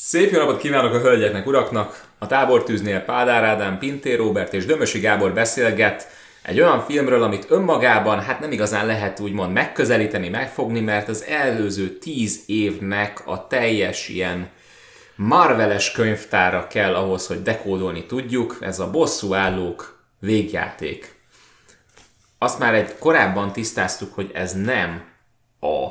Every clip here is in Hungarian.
Szép jó napot kívánok a hölgyeknek, uraknak! A tábortűznél Pádár Ádám, Pintér Róbert és Dömösi Gábor beszélget egy olyan filmről, amit önmagában hát nem igazán lehet úgymond megközelíteni, megfogni, mert az előző tíz évnek a teljes ilyen Marveles könyvtára kell ahhoz, hogy dekódolni tudjuk. Ez a bosszú állók végjáték. Azt már egy korábban tisztáztuk, hogy ez nem a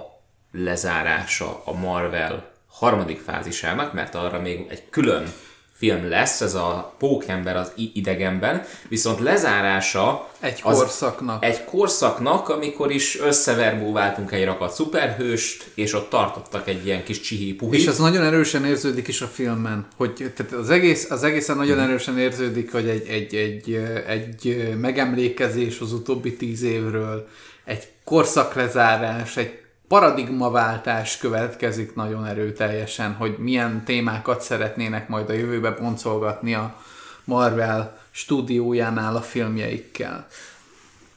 lezárása a Marvel harmadik fázisának, mert arra még egy külön film lesz, ez a Pókember az idegenben, viszont lezárása egy korszaknak. Egy korszaknak, amikor is összeverbúváltunk egy rakat szuperhőst, és ott tartottak egy ilyen kis csihi puhi. És az nagyon erősen érződik is a filmen, hogy tehát az, egész, az egészen nagyon mhm. erősen érződik, hogy egy, egy, egy, egy megemlékezés az utóbbi tíz évről, egy korszaklezárás, egy paradigmaváltás következik nagyon erőteljesen, hogy milyen témákat szeretnének majd a jövőbe boncolgatni a Marvel stúdiójánál a filmjeikkel.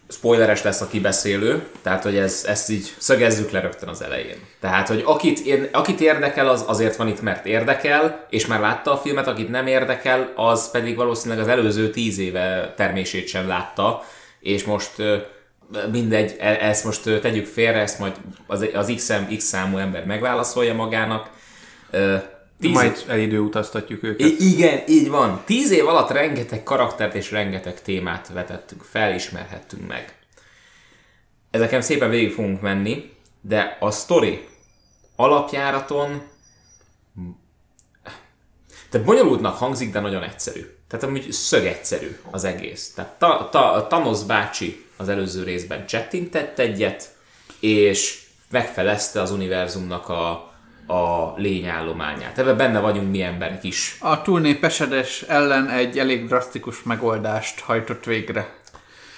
Spoileres lesz a kibeszélő, tehát hogy ez, ezt így szögezzük le rögtön az elején. Tehát, hogy akit, akit érdekel, az azért van itt, mert érdekel, és már látta a filmet, akit nem érdekel, az pedig valószínűleg az előző tíz éve termését sem látta, és most mindegy, e- ezt most tegyük félre, ezt majd az, az X, X számú ember megválaszolja magának. Tíz majd elidőutaztatjuk őket. I- igen, így van. Tíz év alatt rengeteg karaktert és rengeteg témát vetettünk fel, ismerhettünk meg. Ezeken szépen végig fogunk menni, de a story alapjáraton tehát bonyolultnak hangzik, de nagyon egyszerű. Tehát amúgy szög egyszerű az egész. Tehát ta, ta, Thanos bácsi az előző részben csettintett egyet, és megfelezte az univerzumnak a, a lényállományát. Ebben benne vagyunk mi emberek is. A túlnépesedés ellen egy elég drasztikus megoldást hajtott végre.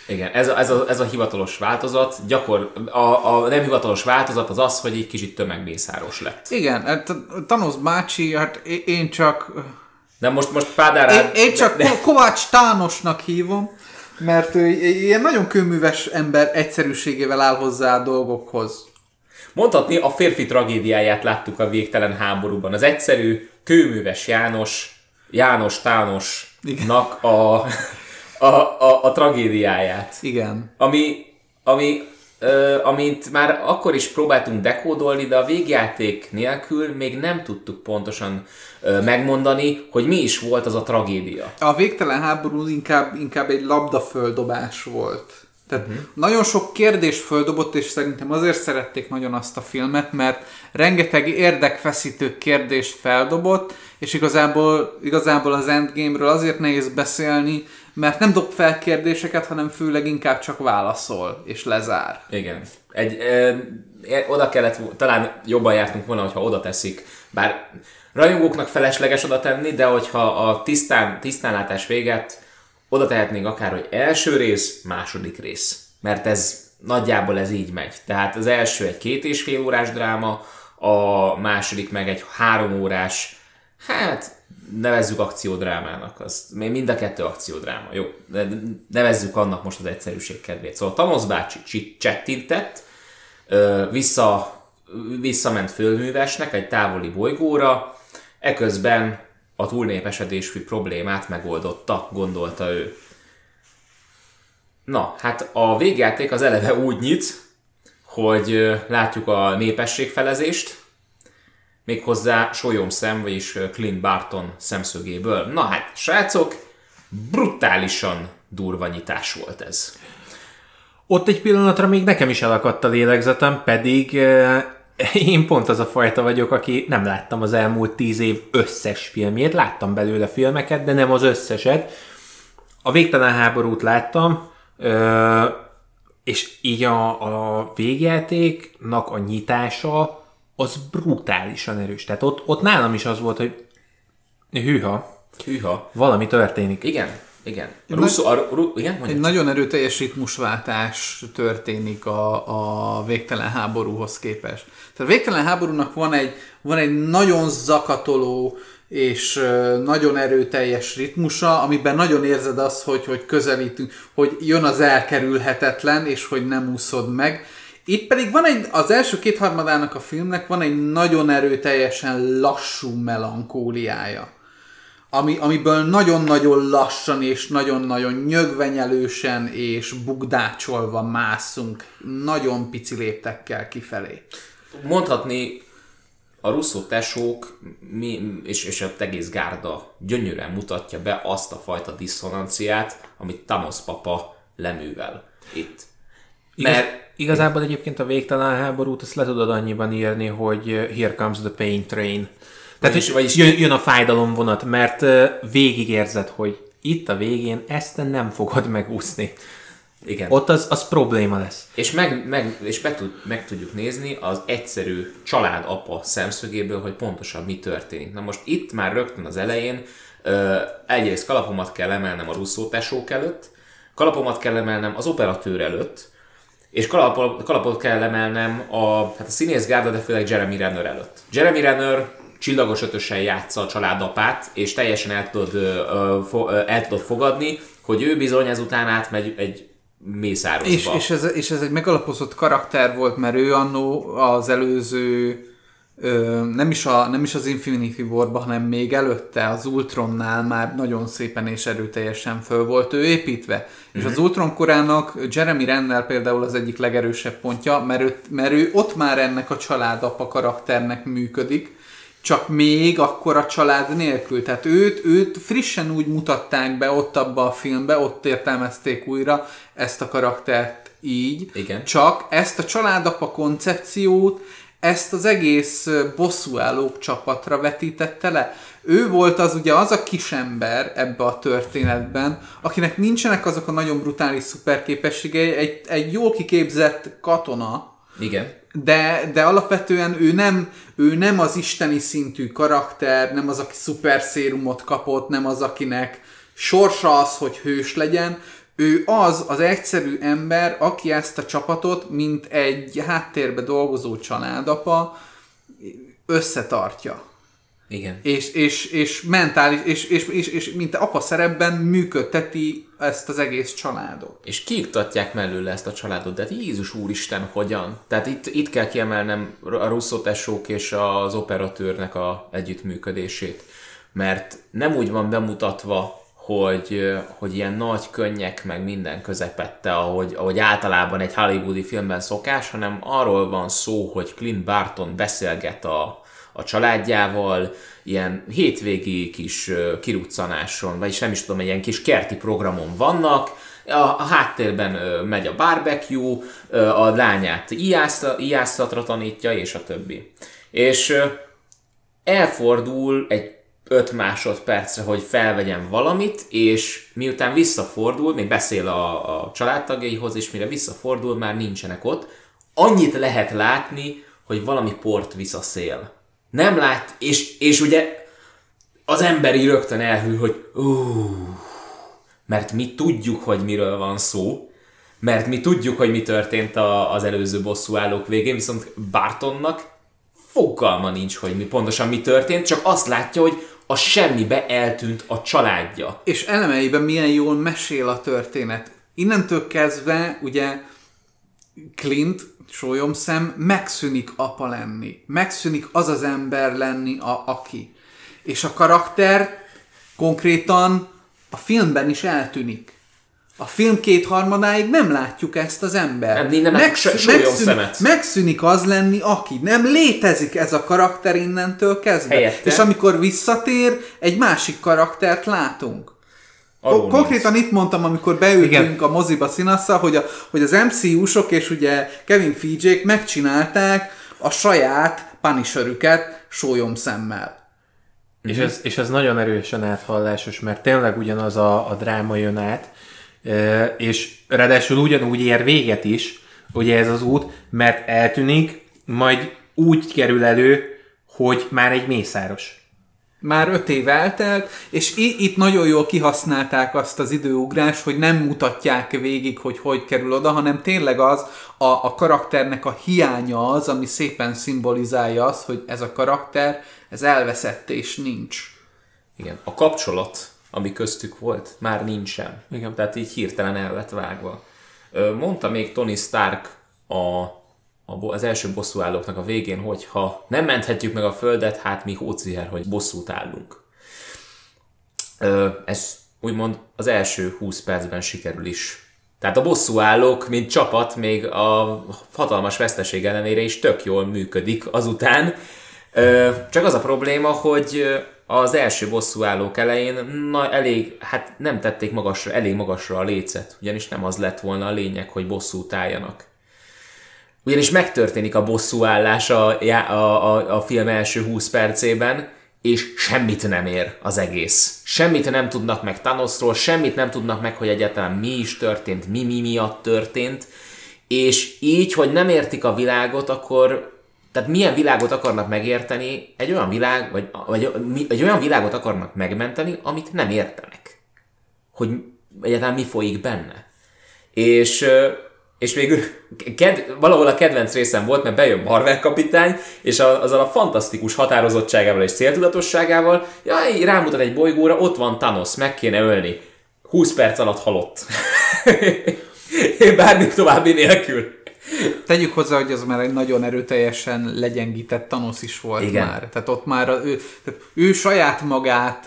Igen, ez a, ez a, ez a hivatalos változat. Gyakor, a, a nem hivatalos változat az az, hogy egy kicsit tömegmészáros lett. Igen, hát Thanos bácsi, hát én csak... De most, most Pádárát... Én, én csak de... Kovács Tánosnak hívom, mert ő ilyen nagyon kőműves ember egyszerűségével áll hozzá a dolgokhoz. Mondhatni, a férfi tragédiáját láttuk a végtelen háborúban. Az egyszerű, kőműves János, János Tánosnak a a, a, a tragédiáját. Igen. Ami, ami ö, amint már akkor is próbáltunk dekódolni, de a végjáték nélkül még nem tudtuk pontosan megmondani, hogy mi is volt az a tragédia. A végtelen háború inkább, inkább egy labdaföldobás volt. Tehát uh-huh. nagyon sok kérdés földobott, és szerintem azért szerették nagyon azt a filmet, mert rengeteg érdekfeszítő kérdést feldobott, és igazából, igazából az Endgame-ről azért nehéz beszélni, mert nem dob fel kérdéseket, hanem főleg inkább csak válaszol, és lezár. Igen. Egy, e, oda kellett, talán jobban jártunk volna, hogyha oda teszik, bár rajongóknak felesleges oda tenni, de hogyha a tisztán, tisztánlátás véget oda tehetnénk akár, hogy első rész, második rész. Mert ez nagyjából ez így megy. Tehát az első egy két és fél órás dráma, a második meg egy három órás, hát nevezzük akciódrámának, az mind a kettő akciódráma, jó, nevezzük annak most az egyszerűség kedvéért. Szóval Thanos bácsi csettintett, vissza, visszament fölművesnek egy távoli bolygóra, eközben a túlnépesedésű problémát megoldotta, gondolta ő. Na, hát a végjáték az eleve úgy nyit, hogy látjuk a népességfelezést, méghozzá Solyom szem, vagyis Clint Barton szemszögéből. Na hát, srácok, brutálisan durva nyitás volt ez. Ott egy pillanatra még nekem is elakadt a lélegzetem, pedig én pont az a fajta vagyok, aki nem láttam az elmúlt tíz év összes filmjét, láttam belőle filmeket, de nem az összeset. A Végtelen háborút láttam, és így a, a végjátéknak a nyitása az brutálisan erős. Tehát ott, ott nálam is az volt, hogy hűha, hűha, valami történik. Igen, igen. Russo, a, ru, igen egy nagyon erőteljes ritmusváltás történik a, a végtelen háborúhoz képest. Tehát a végtelen háborúnak van egy, van egy nagyon zakatoló és nagyon erőteljes ritmusa, amiben nagyon érzed azt, hogy, hogy közelítünk, hogy jön az elkerülhetetlen, és hogy nem úszod meg Itt pedig van egy, az első kétharmadának a filmnek van egy nagyon erőteljesen lassú melankóliája. Ami, amiből nagyon-nagyon lassan és nagyon-nagyon nyögvenyelősen és bugdácsolva mászunk nagyon pici léptekkel kifelé. Mondhatni a Russo tesók mi, és, és a egész gárda gyönyörűen mutatja be azt a fajta diszonanciát, amit Thanos papa leművel itt. Mert igazából egyébként a végtelen háborút azt le tudod annyiban írni, hogy uh, here comes the pain train. Tehát, vagyis, vagyis jön, jön a fájdalom vonat, mert uh, végigérzed, hogy itt a végén ezt nem fogod megúszni. Igen. Ott az, az probléma lesz. És, meg, meg, és meg, tud, meg tudjuk nézni az egyszerű családapa szemszögéből, hogy pontosan mi történik. Na most itt már rögtön az elején ö, egyrészt kalapomat kell emelnem a russzó tesók előtt, kalapomat kell emelnem az operatőr előtt, és kalapot, kalapot kell emelnem a, hát a színészgárda, de főleg Jeremy Renner előtt. Jeremy Renner csillagos ötösen játsza a családapát, és teljesen el tudod, el tudod fogadni, hogy ő bizony ezután átmegy egy mészárosba. És, és, ez, és ez egy megalapozott karakter volt, mert ő annó az előző ö, nem, is a, nem is az Infinity war hanem még előtte az Ultronnál már nagyon szépen és erőteljesen föl volt ő építve. Mm-hmm. És az mhm. Ultron korának Jeremy Renner például az egyik legerősebb pontja, mert ő, mert ő ott már ennek a családapa karakternek működik, csak még akkor a család nélkül. Tehát őt, őt frissen úgy mutatták be ott abba a filmbe, ott értelmezték újra ezt a karaktert így. Igen. Csak ezt a családapa koncepciót, ezt az egész bosszúállók csapatra vetítette le. Ő volt az ugye az a kisember ebbe a történetben, akinek nincsenek azok a nagyon brutális szuperképességei, egy, egy jól kiképzett katona, Igen. De, de alapvetően ő nem, ő nem az isteni szintű karakter, nem az, aki szérumot kapott, nem az, akinek sorsa az, hogy hős legyen, ő az az egyszerű ember, aki ezt a csapatot, mint egy háttérbe dolgozó családapa összetartja. Igen. És, és, és mentális, és, és, és, és mint apa szerepben működteti ezt az egész családot. És kiiktatják mellőle ezt a családot, de hát Jézus Úristen, hogyan? Tehát itt, itt kell kiemelnem a Russo tesók és az operatőrnek a együttműködését. Mert nem úgy van bemutatva, hogy, hogy ilyen nagy könnyek meg minden közepette, ahogy, ahogy általában egy hollywoodi filmben szokás, hanem arról van szó, hogy Clint Barton beszélget a, a családjával, ilyen hétvégi kis kiruccanáson, vagyis nem is tudom, egy ilyen kis kerti programon vannak, a, háttérben megy a barbecue, a lányát ijászatra tanítja, és a többi. És elfordul egy 5 másodpercre, hogy felvegyem valamit, és miután visszafordul, még beszél a, a családtagjaihoz, és mire visszafordul, már nincsenek ott. Annyit lehet látni, hogy valami port visz a szél nem lát, és, és ugye az emberi rögtön elhű, hogy uh, mert mi tudjuk, hogy miről van szó, mert mi tudjuk, hogy mi történt a, az előző bosszúállók végén, viszont Bartonnak fogalma nincs, hogy mi pontosan mi történt, csak azt látja, hogy a semmibe eltűnt a családja. És elemeiben milyen jól mesél a történet. Innentől kezdve, ugye Clint szem, megszűnik apa lenni. Megszűnik az az ember lenni, a, aki. És a karakter konkrétan a filmben is eltűnik. A film kétharmadáig nem látjuk ezt az ember. Nem, nem Megsz- megszűnik, megszűnik az lenni, aki. Nem létezik ez a karakter innentől kezdve. Helyette. És amikor visszatér, egy másik karaktert látunk. Arról Konkrétan nincs. itt mondtam, amikor beültünk Igen. a moziba színasszal, hogy, a, hogy az MCU-sok és ugye Kevin feige megcsinálták a saját punisher sólyom szemmel. És ez, és ez nagyon erősen áthallásos, mert tényleg ugyanaz a, a dráma jön át, és ráadásul ugyanúgy ér véget is, ugye ez az út, mert eltűnik, majd úgy kerül elő, hogy már egy mészáros. Már öt év eltelt, és itt nagyon jól kihasználták azt az időugrás, hogy nem mutatják végig, hogy hogy kerül oda, hanem tényleg az a, a karakternek a hiánya az, ami szépen szimbolizálja az, hogy ez a karakter, ez elveszett és nincs. Igen, a kapcsolat, ami köztük volt, már nincsen. Igen. Tehát így hirtelen el lett vágva. Mondta még Tony Stark a a az első bosszúállóknak a végén, hogy ha nem menthetjük meg a földet, hát mi hóciher, hogy bosszút állunk. Ez úgymond az első 20 percben sikerül is. Tehát a bosszúállók, mint csapat, még a hatalmas veszteség ellenére is tök jól működik azután. Csak az a probléma, hogy az első bosszúállók elején na, elég, hát nem tették magasra, elég magasra a lécet, ugyanis nem az lett volna a lényeg, hogy bosszút álljanak. Ugyanis megtörténik a bosszúállás a, a, a, a film első 20 percében, és semmit nem ér az egész. Semmit nem tudnak meg Thanosról, semmit nem tudnak meg, hogy egyáltalán mi is történt, mi mi miatt történt, és így, hogy nem értik a világot, akkor tehát milyen világot akarnak megérteni, egy olyan világ, vagy, vagy egy olyan világot akarnak megmenteni, amit nem értenek. Hogy egyáltalán mi folyik benne. És, és végül ked, valahol a kedvenc részem volt, mert bejön Marvel kapitány, és a, azzal a fantasztikus határozottságával és céltudatosságával, jaj, rámutat egy bolygóra, ott van Thanos, meg kéne ölni. 20 perc alatt halott. Bármi további nélkül. Tegyük hozzá, hogy az már egy nagyon erőteljesen legyengített Thanos is volt Igen. már. Tehát ott már ő, tehát ő saját magát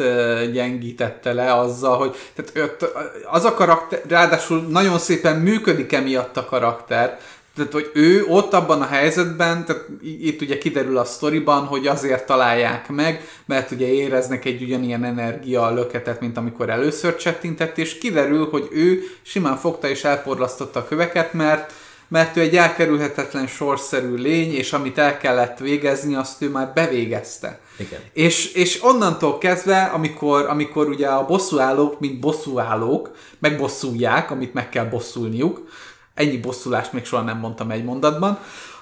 gyengítette le azzal, hogy tehát az a karakter, ráadásul nagyon szépen működik emiatt a karakter, tehát, hogy ő ott abban a helyzetben, tehát itt ugye kiderül a sztoriban, hogy azért találják meg, mert ugye éreznek egy ugyanilyen energia löketet, mint amikor először csettintett, és kiderül, hogy ő simán fogta és elporlasztotta a köveket, mert mert ő egy elkerülhetetlen sorszerű lény, és amit el kellett végezni, azt ő már bevégezte. Igen. És, és onnantól kezdve, amikor, amikor ugye a bosszúállók, mint bosszúállók, megbosszulják, amit meg kell bosszulniuk, ennyi bosszulást még soha nem mondtam egy mondatban,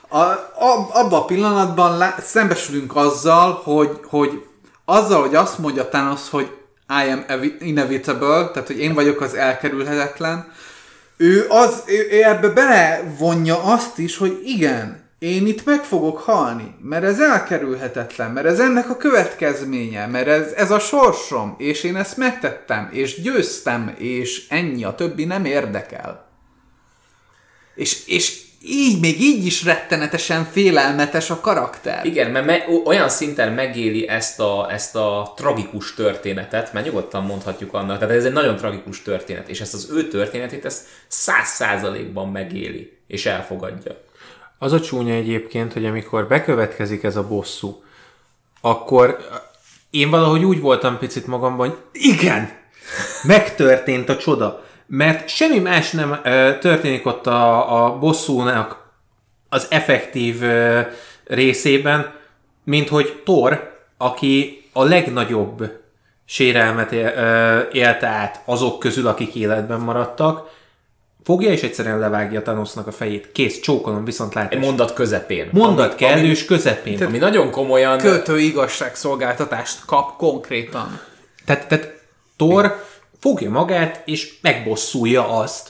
a, a, abban a pillanatban lá, szembesülünk azzal, hogy, hogy azzal, hogy azt mondja Thanos, hogy I am evi- inevitable, tehát hogy én vagyok az elkerülhetetlen, ő, az, ő, ő ebbe belevonja azt is, hogy igen, én itt meg fogok halni, mert ez elkerülhetetlen, mert ez ennek a következménye, mert ez, ez a sorsom, és én ezt megtettem, és győztem, és ennyi, a többi nem érdekel. És, és így, még így is rettenetesen félelmetes a karakter. Igen, mert me, olyan szinten megéli ezt a, ezt a tragikus történetet, mert nyugodtan mondhatjuk annak, tehát ez egy nagyon tragikus történet, és ezt az ő történetét ezt száz százalékban megéli, és elfogadja. Az a csúnya egyébként, hogy amikor bekövetkezik ez a bosszú, akkor én valahogy úgy voltam picit magamban, hogy igen, megtörtént a csoda. Mert semmi más nem ö, történik ott a, a bosszúnak az effektív ö, részében, mint hogy Thor, aki a legnagyobb sérelmet élte át azok közül, akik életben maradtak, fogja és egyszerűen levágja Thanosnak a fejét. Kész, csókolom, viszont Egy látás. mondat közepén. Mondat Ami- kellős közepén. Ami, ami nagyon komolyan... Költő igazságszolgáltatást kap konkrétan. Tehát, tehát Thor fogja magát, és megbosszulja azt,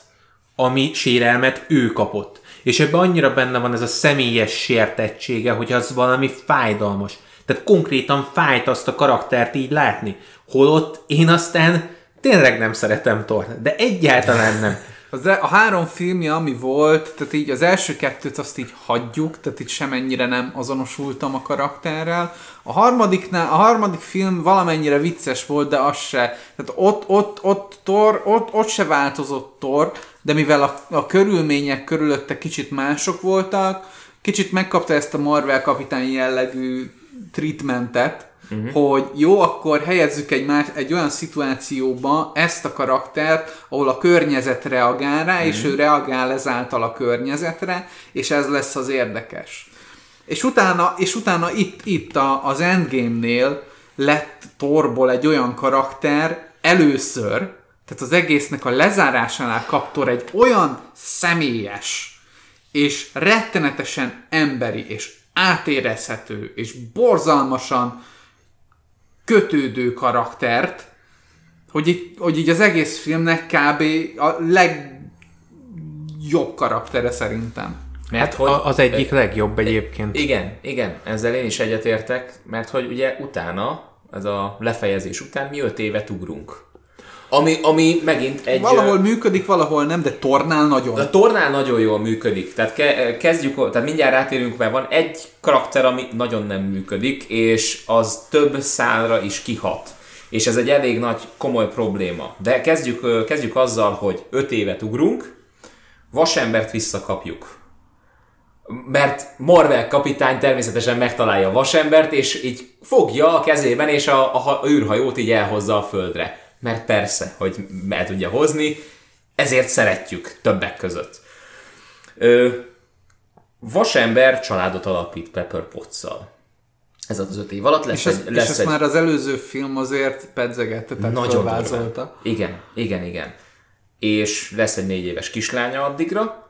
ami sérelmet ő kapott. És ebben annyira benne van ez a személyes sértettsége, hogy az valami fájdalmas. Tehát konkrétan fájt azt a karaktert így látni. Holott én aztán tényleg nem szeretem Thor, de egyáltalán nem. Az, e- a három filmje, ami volt, tehát így az első kettőt azt így hagyjuk, tehát itt semennyire nem azonosultam a karakterrel. A harmadiknál, a harmadik film valamennyire vicces volt, de az se. Tehát ott, ott, ott, Thor, ott, ott se változott Thor, de mivel a, a körülmények körülötte kicsit mások voltak, kicsit megkapta ezt a Marvel kapitány jellegű treatmentet, uh-huh. hogy jó, akkor helyezzük egy, más, egy olyan szituációba ezt a karaktert, ahol a környezet reagál rá, uh-huh. és ő reagál ezáltal a környezetre, és ez lesz az érdekes. És utána, és utána itt, itt a, az Endgame-nél lett Thorból egy olyan karakter először, tehát az egésznek a lezárásánál kap Thor egy olyan személyes, és rettenetesen emberi, és átérezhető, és borzalmasan kötődő karaktert, hogy, itt, hogy így az egész filmnek kb. a legjobb karaktere szerintem. Mert Hát a- az egyik legjobb egyébként. Igen, igen, ezzel én is egyetértek, mert hogy ugye utána, ez a lefejezés után mi öt évet ugrunk. Ami, ami megint egy... Valahol működik, valahol nem, de tornál nagyon. A tornál nagyon jól működik, tehát ke- kezdjük, tehát mindjárt rátérünk, mert van egy karakter, ami nagyon nem működik, és az több szálra is kihat. És ez egy elég nagy, komoly probléma. De kezdjük, kezdjük azzal, hogy 5 évet ugrunk, vasembert visszakapjuk. Mert Marvel kapitány természetesen megtalálja a vasembert, és így fogja a kezében, és a, a, a űrhajót így elhozza a földre. Mert persze, hogy el tudja hozni, ezért szeretjük többek között. Ö, vasember családot alapít Pepper Potts-szal. Ez az öt év alatt lesz és, ez, egy, lesz és ezt egy... már az előző film azért pedzegette, tehát Nagyon durván. Igen, igen, igen. És lesz egy négy éves kislánya addigra,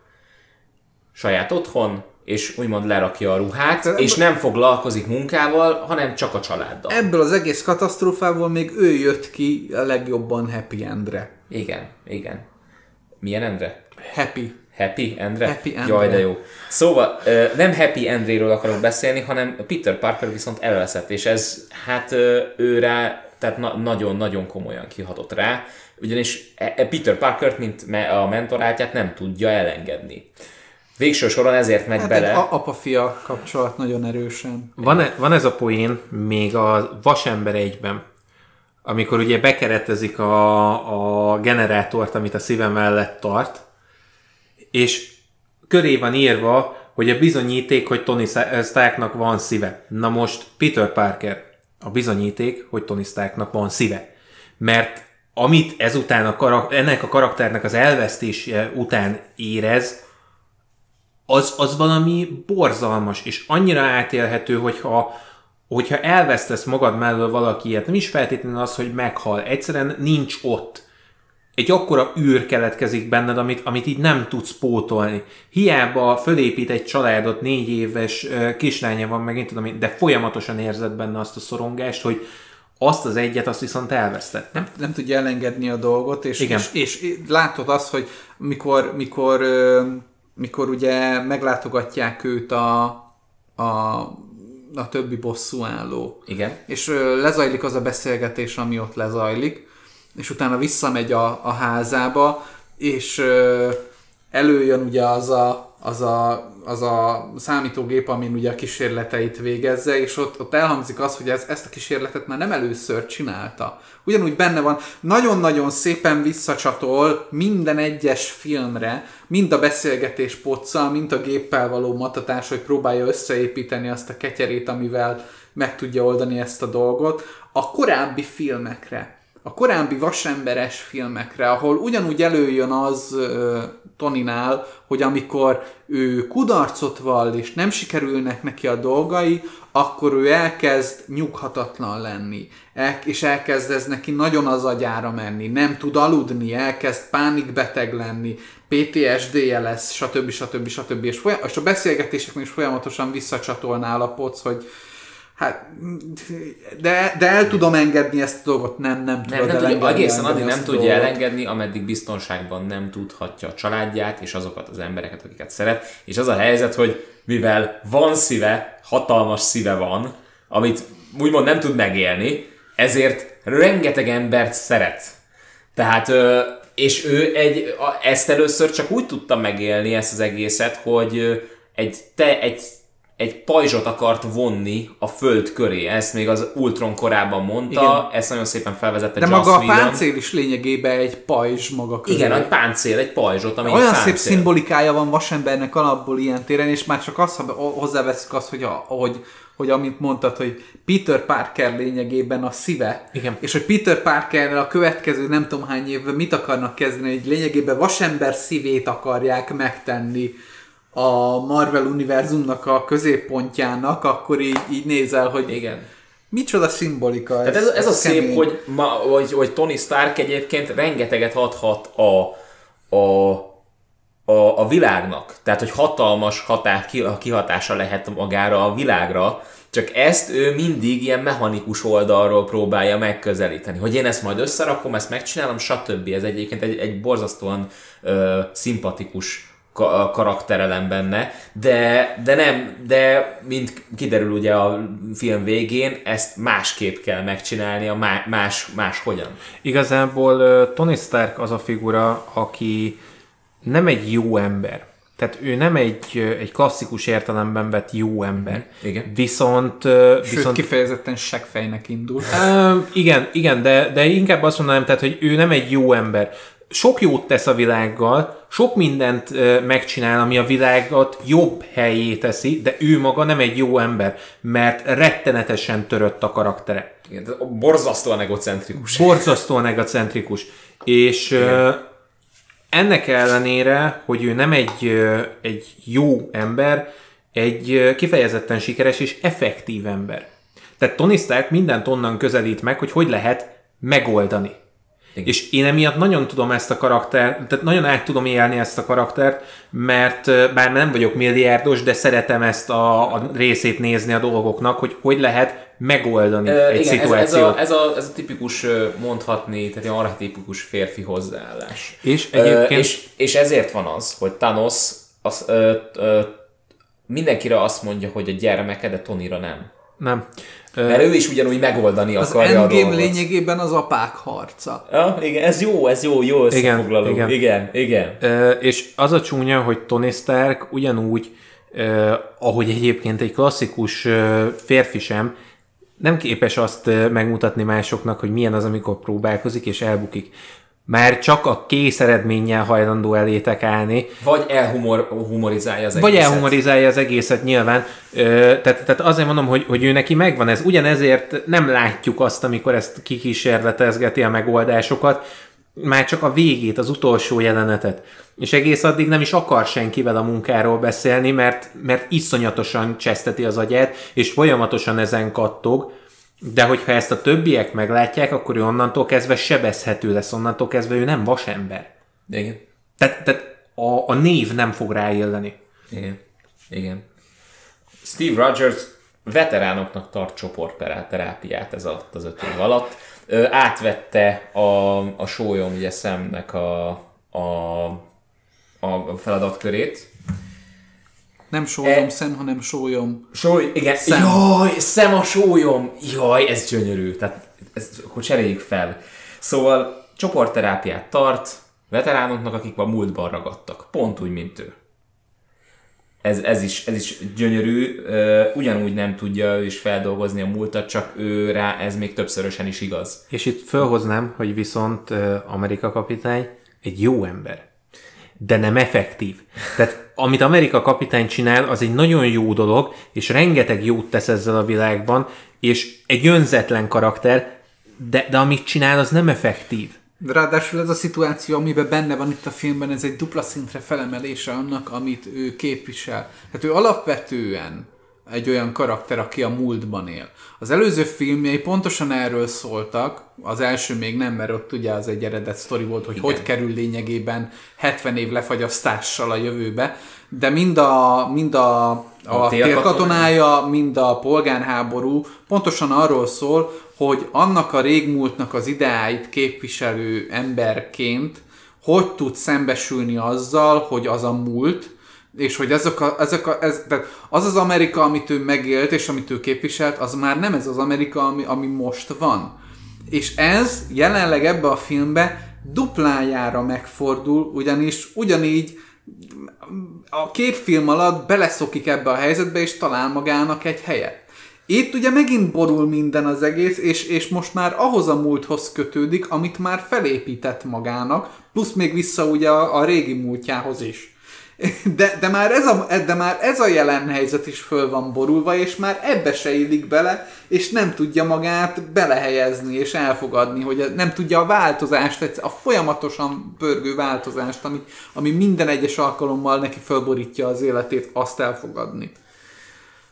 saját otthon, és úgymond lerakja a ruhát, Te- és nem foglalkozik munkával, hanem csak a családdal. Ebből az egész katasztrófából még ő jött ki a legjobban happy endre. Igen, igen. Milyen Endre? Happy. Happy Endre? Happy Endre. Jaj, de jó. Szóval nem Happy Endréről akarok beszélni, hanem Peter Parker viszont elveszett, és ez hát ő rá, tehát na- nagyon-nagyon komolyan kihatott rá, ugyanis e- e Peter Parkert, mint a mentorátját nem tudja elengedni. Végső soron ezért megy Hát bele. egy a- apa-fia kapcsolat nagyon erősen. Van, e, van ez a poén még a Vasember egyben, amikor ugye bekeretezik a, a generátort, amit a szíve mellett tart, és köré van írva, hogy a bizonyíték, hogy Tony Starknak van szíve. Na most Peter Parker, a bizonyíték, hogy Tony Starknak van szíve. Mert amit ezután a karak- ennek a karakternek az elvesztése után érez, az, az valami borzalmas, és annyira átélhető, hogyha, hogyha elvesztesz magad mellől valaki ilyet, nem is feltétlenül az, hogy meghal, egyszerűen nincs ott. Egy akkora űr keletkezik benned, amit, amit így nem tudsz pótolni. Hiába fölépít egy családot, négy éves kislánya van, megint tudom, én, de folyamatosan érzed benne azt a szorongást, hogy azt az egyet, azt viszont elvesztettem. Nem, nem tudja elengedni a dolgot, és, Igen. és, és látod azt, hogy mikor, mikor, ö, mikor ugye meglátogatják őt a, a, a többi bosszúálló, Igen. és lezajlik az a beszélgetés, ami ott lezajlik, és utána visszamegy a, a házába, és előjön ugye az a, az, a, az a számítógép, amin ugye a kísérleteit végezze, és ott, ott elhangzik az, hogy ez, ezt a kísérletet már nem először csinálta. Ugyanúgy benne van, nagyon-nagyon szépen visszacsatol minden egyes filmre, mind a beszélgetés pocccal, mind a géppel való matatás, hogy próbálja összeépíteni azt a ketyerét, amivel meg tudja oldani ezt a dolgot, a korábbi filmekre a korábbi vasemberes filmekre, ahol ugyanúgy előjön az Toninál, hogy amikor ő kudarcot vall, és nem sikerülnek neki a dolgai, akkor ő elkezd nyughatatlan lenni, el, és elkezd ez neki nagyon az agyára menni, nem tud aludni, elkezd pánikbeteg lenni, PTSD-je lesz, stb. stb. stb. És, folyam- és a beszélgetéseknél is folyamatosan visszacsatolnál a poc, hogy Hát, de, de el tudom engedni ezt a dolgot, nem, nem tudod Nem, nem tudja, egészen addig nem tudja dolgot. elengedni, ameddig biztonságban nem tudhatja a családját és azokat az embereket, akiket szeret. És az a helyzet, hogy mivel van szíve, hatalmas szíve van, amit úgymond nem tud megélni, ezért rengeteg embert szeret. Tehát, és ő egy, ezt először csak úgy tudta megélni, ezt az egészet, hogy egy, te, egy, egy pajzsot akart vonni a föld köré. Ezt még az Ultron korábban mondta, Igen. ezt nagyon szépen felvezette De Joss maga a Whedon. páncél is lényegében egy pajzs maga körül. Igen, egy páncél, egy pajzsot, ami Olyan egy szép páncél. szimbolikája van vasembernek alapból ilyen téren, és már csak azt, ha hozzáveszünk azt, hogy, a, hogy, hogy amit mondtad, hogy Peter Parker lényegében a szíve, Igen. és hogy Peter Parkerrel a következő nem tudom hány évben mit akarnak kezdeni, hogy lényegében vasember szívét akarják megtenni a Marvel univerzumnak a középpontjának, akkor így, így nézel, hogy Igen. micsoda szimbolika Tehát ez, ez a szép, kemény. hogy, ma, hogy, hogy Tony Stark egyébként rengeteget adhat a, a, a, a világnak. Tehát, hogy hatalmas hatá, ki- kihatása lehet magára a világra, csak ezt ő mindig ilyen mechanikus oldalról próbálja megközelíteni. Hogy én ezt majd összerakom, ezt megcsinálom, stb. Ez egyébként egy, egy borzasztóan ö, szimpatikus karakterelem benne, de, de nem, de mint kiderül ugye a film végén, ezt másképp kell megcsinálni, a má, más, más hogyan. Igazából Tony Stark az a figura, aki nem egy jó ember. Tehát ő nem egy, egy klasszikus értelemben vett jó ember. Igen. Viszont, Sőt, viszont kifejezetten seggfejnek indul. Igen, igen, de, de inkább azt mondanám, tehát, hogy ő nem egy jó ember. Sok jót tesz a világgal, sok mindent megcsinál, ami a világot jobb helyé teszi, de ő maga nem egy jó ember, mert rettenetesen törött a karaktere. Igen, borzasztóan egocentrikus. Borzasztóan egocentrikus. És ö, ennek ellenére, hogy ő nem egy, egy jó ember, egy kifejezetten sikeres és effektív ember. Tehát Tony Stark mindent onnan közelít meg, hogy hogy lehet megoldani. Igen. És én emiatt nagyon tudom ezt a karaktert, tehát nagyon át tudom élni ezt a karaktert, mert bár nem vagyok milliárdos, de szeretem ezt a, a részét nézni a dolgoknak, hogy hogy lehet megoldani Ö, egy igen, ez, szituációt. ez, a, ez, a, ez a tipikus mondhatni, tehát egy archetipikus férfi hozzáállás. És egyébként... és, és ezért van az, hogy Thanos az, ö, ö, mindenkire azt mondja, hogy a gyermeke, de Tonyra nem. Nem. Mert ő is ugyanúgy megoldani Az akarja a Endgame dolgot. lényegében az apák harca. Ja, igen, ez jó, ez jó, jó összefoglaló. igen. Igen, igen. igen. Ö, és az a csúnya, hogy Tony Stark ugyanúgy, ö, ahogy egyébként egy klasszikus ö, férfi sem, nem képes azt megmutatni másoknak, hogy milyen az, amikor próbálkozik és elbukik. Már csak a kész eredménnyel hajlandó elétek állni, Vagy elhumorizálja az vagy egészet. elhumorizálja az egészet nyilván. Ö, tehát, tehát azért mondom, hogy, hogy ő neki megvan ez. Ugyanezért nem látjuk azt, amikor ezt kikísérletezgeti a megoldásokat, már csak a végét, az utolsó jelenetet. És egész addig nem is akar senkivel a munkáról beszélni, mert, mert iszonyatosan cseszteti az agyát, és folyamatosan ezen kattog, de hogyha ezt a többiek meglátják, akkor ő onnantól kezdve sebezhető lesz, onnantól kezdve ő nem vasember. Igen. Tehát, tehát a, a név nem fog ráilleni. Igen. Igen. Steve Rogers veteránoknak tart csoportterápiát ez alatt az öt év alatt. Ö, átvette a, a sólyom ugye szemnek a, a, a feladatkörét. Nem sólyom E- szem, hanem sólyom. Sóly, igen. Szem. Jaj, szem a sólyom. Jaj, ez gyönyörű. Tehát ezt akkor cseréljük fel. Szóval csoportterápiát tart veteránoknak, akik a múltban ragadtak. Pont úgy, mint ő. Ez, ez, is, ez is gyönyörű. Ugyanúgy nem tudja ő is feldolgozni a múltat, csak ő rá ez még többszörösen is igaz. És itt felhoznám, hogy viszont Amerika kapitány egy jó ember, de nem effektív. Tehát amit Amerika kapitány csinál, az egy nagyon jó dolog, és rengeteg jót tesz ezzel a világban, és egy önzetlen karakter, de, de amit csinál, az nem effektív. Ráadásul ez a szituáció, amiben benne van itt a filmben, ez egy dupla szintre felemelése annak, amit ő képvisel. Hát ő alapvetően egy olyan karakter, aki a múltban él. Az előző filmjei pontosan erről szóltak, az első még nem, mert ott ugye az egy eredet sztori volt, hogy Igen. hogy kerül lényegében 70 év lefagyasztással a jövőbe, de mind a, mind a, a, A térkatonája, mind a polgárháború pontosan arról szól, hogy annak a régmúltnak az ideáit képviselő emberként hogy tud szembesülni azzal, hogy az a múlt, és hogy ezek a, ezek a, ez, tehát az az Amerika, amit ő megélt, és amit ő képviselt, az már nem ez az Amerika, ami, ami most van. És ez jelenleg ebbe a filmbe duplájára megfordul, ugyanis ugyanígy a két film alatt beleszokik ebbe a helyzetbe, és talál magának egy helyet. Itt ugye megint borul minden az egész, és, és most már ahhoz a múlthoz kötődik, amit már felépített magának, plusz még vissza ugye a, a régi múltjához is. De, de, már ez a, de már ez a jelen helyzet is föl van borulva, és már ebbe se illik bele, és nem tudja magát belehelyezni és elfogadni, hogy nem tudja a változást, a folyamatosan pörgő változást, ami, ami minden egyes alkalommal neki fölborítja az életét, azt elfogadni.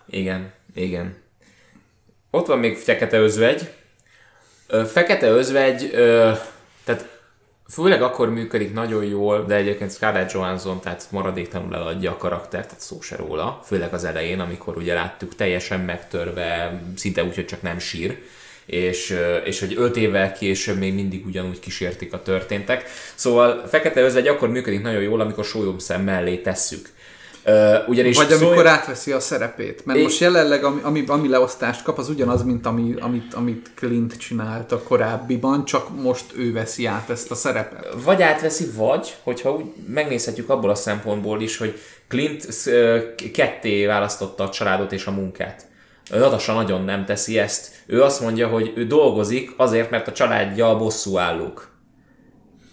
Igen, igen. Ott van még Fekete Özvegy. Fekete Özvegy, főleg akkor működik nagyon jól, de egyébként Scarlett Johansson tehát maradéktalanul eladja a karaktert, tehát szó se róla, főleg az elején, amikor ugye láttuk teljesen megtörve, szinte úgy, hogy csak nem sír, és, és hogy öt évvel később még mindig ugyanúgy kísértik a történtek. Szóval Fekete Özvegy akkor működik nagyon jól, amikor szem mellé tesszük. Uh, ugyanis Vagy amikor szólj... átveszi a szerepét. Mert é... most jelenleg ami, ami, ami leosztást kap, az ugyanaz, mint ami, amit, amit Clint csinált a korábbiban, csak most ő veszi át ezt a szerepet. Vagy átveszi, vagy, hogyha úgy megnézhetjük abból a szempontból is, hogy Clint ketté választotta a családot és a munkát. Natasha nagyon nem teszi ezt. Ő azt mondja, hogy ő dolgozik azért, mert a családja a bosszú állók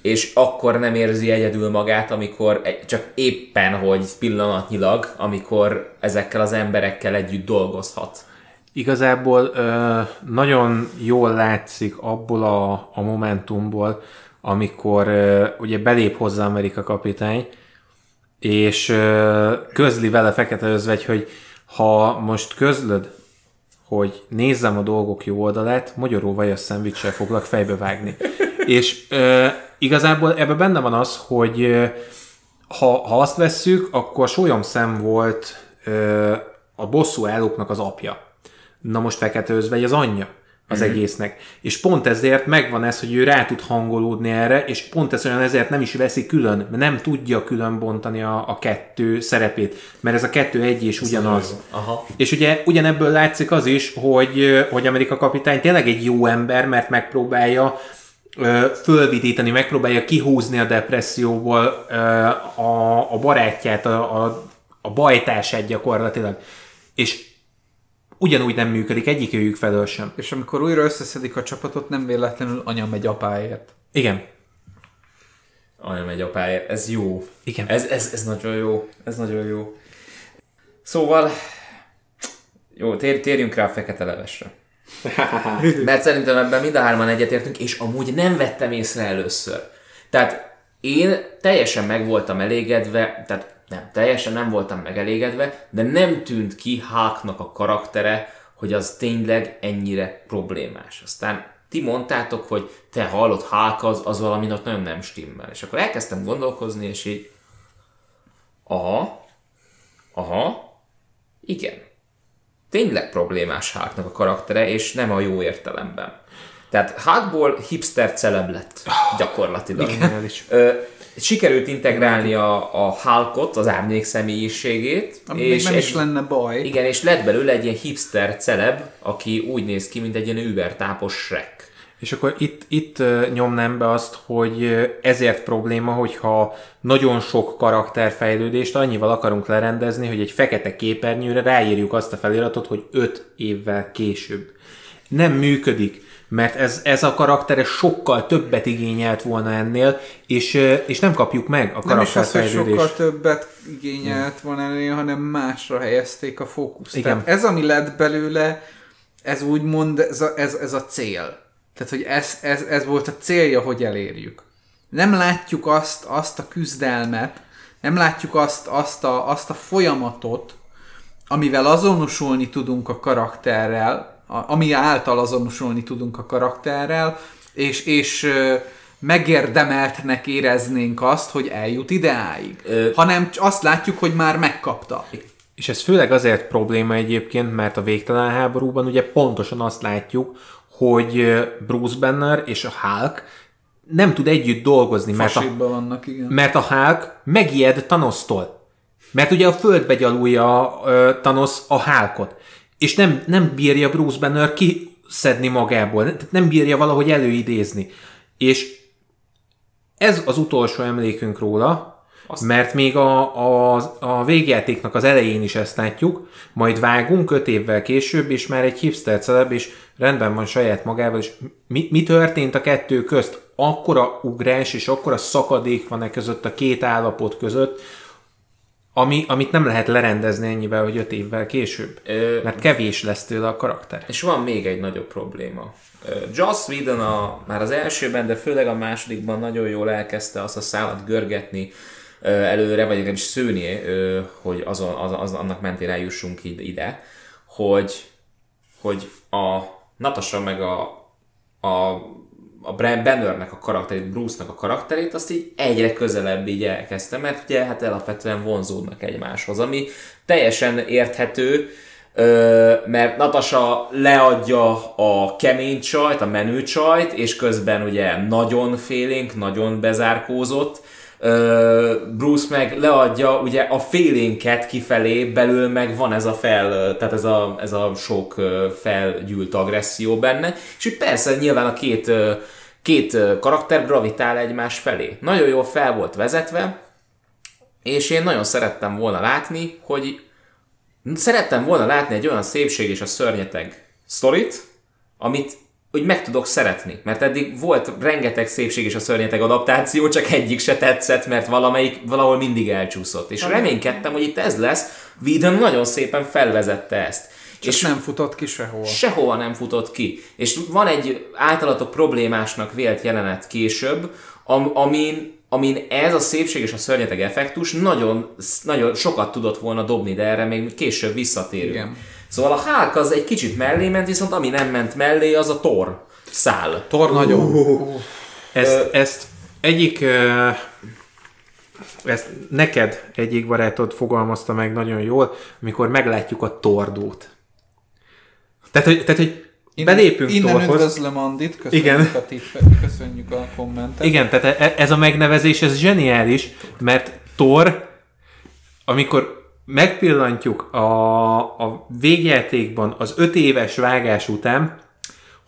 és akkor nem érzi egyedül magát, amikor csak éppen, hogy pillanatnyilag, amikor ezekkel az emberekkel együtt dolgozhat. Igazából ö, nagyon jól látszik abból a, a momentumból, amikor ö, ugye belép hozzá Amerika kapitány, és ö, közli vele Fekete Özvegy, hogy ha most közlöd, hogy nézzem a dolgok jó oldalát, magyarul vajas szendvicssel foglak fejbe vágni. és ö, igazából ebben benne van az, hogy ha, ha azt vesszük, akkor szem volt ö, a bosszú állóknak az apja. Na most Fekete Özvegy az anyja az mm-hmm. egésznek. És pont ezért megvan ez, hogy ő rá tud hangolódni erre, és pont ez olyan ezért nem is veszi külön, mert nem tudja külön bontani a, a kettő szerepét, mert ez a kettő egy és ugyanaz. Aha. És ugye ugyanebből látszik az is, hogy, hogy Amerika kapitány tényleg egy jó ember, mert megpróbálja fölvidíteni, megpróbálja kihúzni a depresszióból a, a barátját, a, a, a bajtársát gyakorlatilag. És ugyanúgy nem működik egyik őjük felől sem. És amikor újra összeszedik a csapatot, nem véletlenül anya megy apáért. Igen. Anya megy apáért. Ez jó. Igen. Ez, ez, ez nagyon jó. Ez nagyon jó. Szóval, jó, tér, térjünk rá a fekete levesre. Mert szerintem ebben mind a hárman egyetértünk, és amúgy nem vettem észre először. Tehát én teljesen meg voltam elégedve, tehát nem, teljesen nem voltam megelégedve, de nem tűnt ki Háknak a karaktere, hogy az tényleg ennyire problémás. Aztán ti mondtátok, hogy te hallott Hák az, az valami nagyon nem stimmel. És akkor elkezdtem gondolkozni, és így aha, aha, igen tényleg problémás Háknak a karaktere, és nem a jó értelemben. Tehát Hákból hipster celeb lett gyakorlatilag. Igen. Ö, sikerült integrálni a, a Hulkot, az árnyék személyiségét. Ami és nem egy, is lenne baj. Igen, és lett belőle egy ilyen hipster celeb, aki úgy néz ki, mint egy ilyen übertápos Shrek. És akkor itt, itt nyomnám be azt, hogy ezért probléma, hogyha nagyon sok karakterfejlődést annyival akarunk lerendezni, hogy egy fekete képernyőre ráírjuk azt a feliratot, hogy 5 évvel később. Nem működik, mert ez, ez a karaktere sokkal többet igényelt volna ennél, és, és nem kapjuk meg a karakterfejlődést. Nem is az, hogy sokkal többet igényelt volna ennél, hanem másra helyezték a fókuszt. Igen. Tehát ez, ami lett belőle, ez úgymond ez a, ez, ez a cél tehát, hogy ez, ez, ez volt a célja, hogy elérjük. Nem látjuk azt, azt a küzdelmet, nem látjuk azt, azt, a, azt a folyamatot, amivel azonosulni tudunk a karakterrel, ami által azonosulni tudunk a karakterrel, és, és megérdemeltnek éreznénk azt, hogy eljut ideáig. Ö... Hanem azt látjuk, hogy már megkapta. És ez főleg azért probléma egyébként, mert a végtelen háborúban ugye pontosan azt látjuk, hogy Bruce Banner és a Hulk nem tud együtt dolgozni, mert a, vannak, igen. mert a Hulk megijed Thanos-tól. Mert ugye a földbe gyalulja uh, Thanos a Hulkot. És nem, nem bírja Bruce Banner kiszedni magából, tehát nem bírja valahogy előidézni. És ez az utolsó emlékünk róla, azt... Mert még a, a, a végjátéknak az elején is ezt látjuk, majd vágunk öt évvel később, és már egy hipster celeb, és rendben van saját magával, és mi, mi történt a kettő közt? Akkora ugrás és akkora szakadék van e között a két állapot között, ami, amit nem lehet lerendezni ennyivel, hogy öt évvel később. Ö, mert kevés lesz tőle a karakter. És van még egy nagyobb probléma. Joss Whedon a, már az elsőben, de főleg a másodikban nagyon jól elkezdte azt a szállat görgetni, előre, vagy legalábbis szőni, hogy azon, az, az, annak mentén eljussunk ide, hogy, hogy a Natasha meg a, a, a Bannernek a karakterét, Bruce-nak a karakterét, azt így egyre közelebb így elkezdte, mert ugye hát alapvetően vonzódnak egymáshoz, ami teljesen érthető, mert Natasha leadja a kemény csajt, a menő csajt, és közben ugye nagyon félénk, nagyon bezárkózott, Bruce meg leadja ugye a félénket kifelé, belül meg van ez a fel, tehát ez a, ez a sok felgyűlt agresszió benne, és úgy persze nyilván a két, két karakter gravitál egymás felé. Nagyon jól fel volt vezetve, és én nagyon szerettem volna látni, hogy szerettem volna látni egy olyan szépség és a szörnyeteg sztorit, amit úgy meg tudok szeretni. Mert eddig volt rengeteg szépség és a szörnyeteg adaptáció, csak egyik se tetszett, mert valamelyik valahol mindig elcsúszott. És reménykedtem, hogy itt ez lesz. Whedon nagyon szépen felvezette ezt. Csak és nem futott ki sehol. Sehova nem futott ki. És van egy általatok problémásnak vélt jelenet később, am- amin amin ez a szépség és a szörnyeteg effektus nagyon, nagyon sokat tudott volna dobni, de erre még később visszatérünk. Igen. Szóval a Hulk az egy kicsit mellé ment, viszont ami nem ment mellé, az a Thor szál. Tor nagyon. Uh, Ezt, ezt egyik, ezt neked egyik barátod fogalmazta meg nagyon jól, amikor meglátjuk a tordót. Tehát, hogy, tehát, hogy belépünk Innen Thorhoz. üdvözlöm Andit, köszönjük Igen. a tippet, köszönjük a kommentet. Igen, tehát e- ez a megnevezés, ez zseniális, mert Thor, amikor megpillantjuk a, a végjátékban az öt éves vágás után,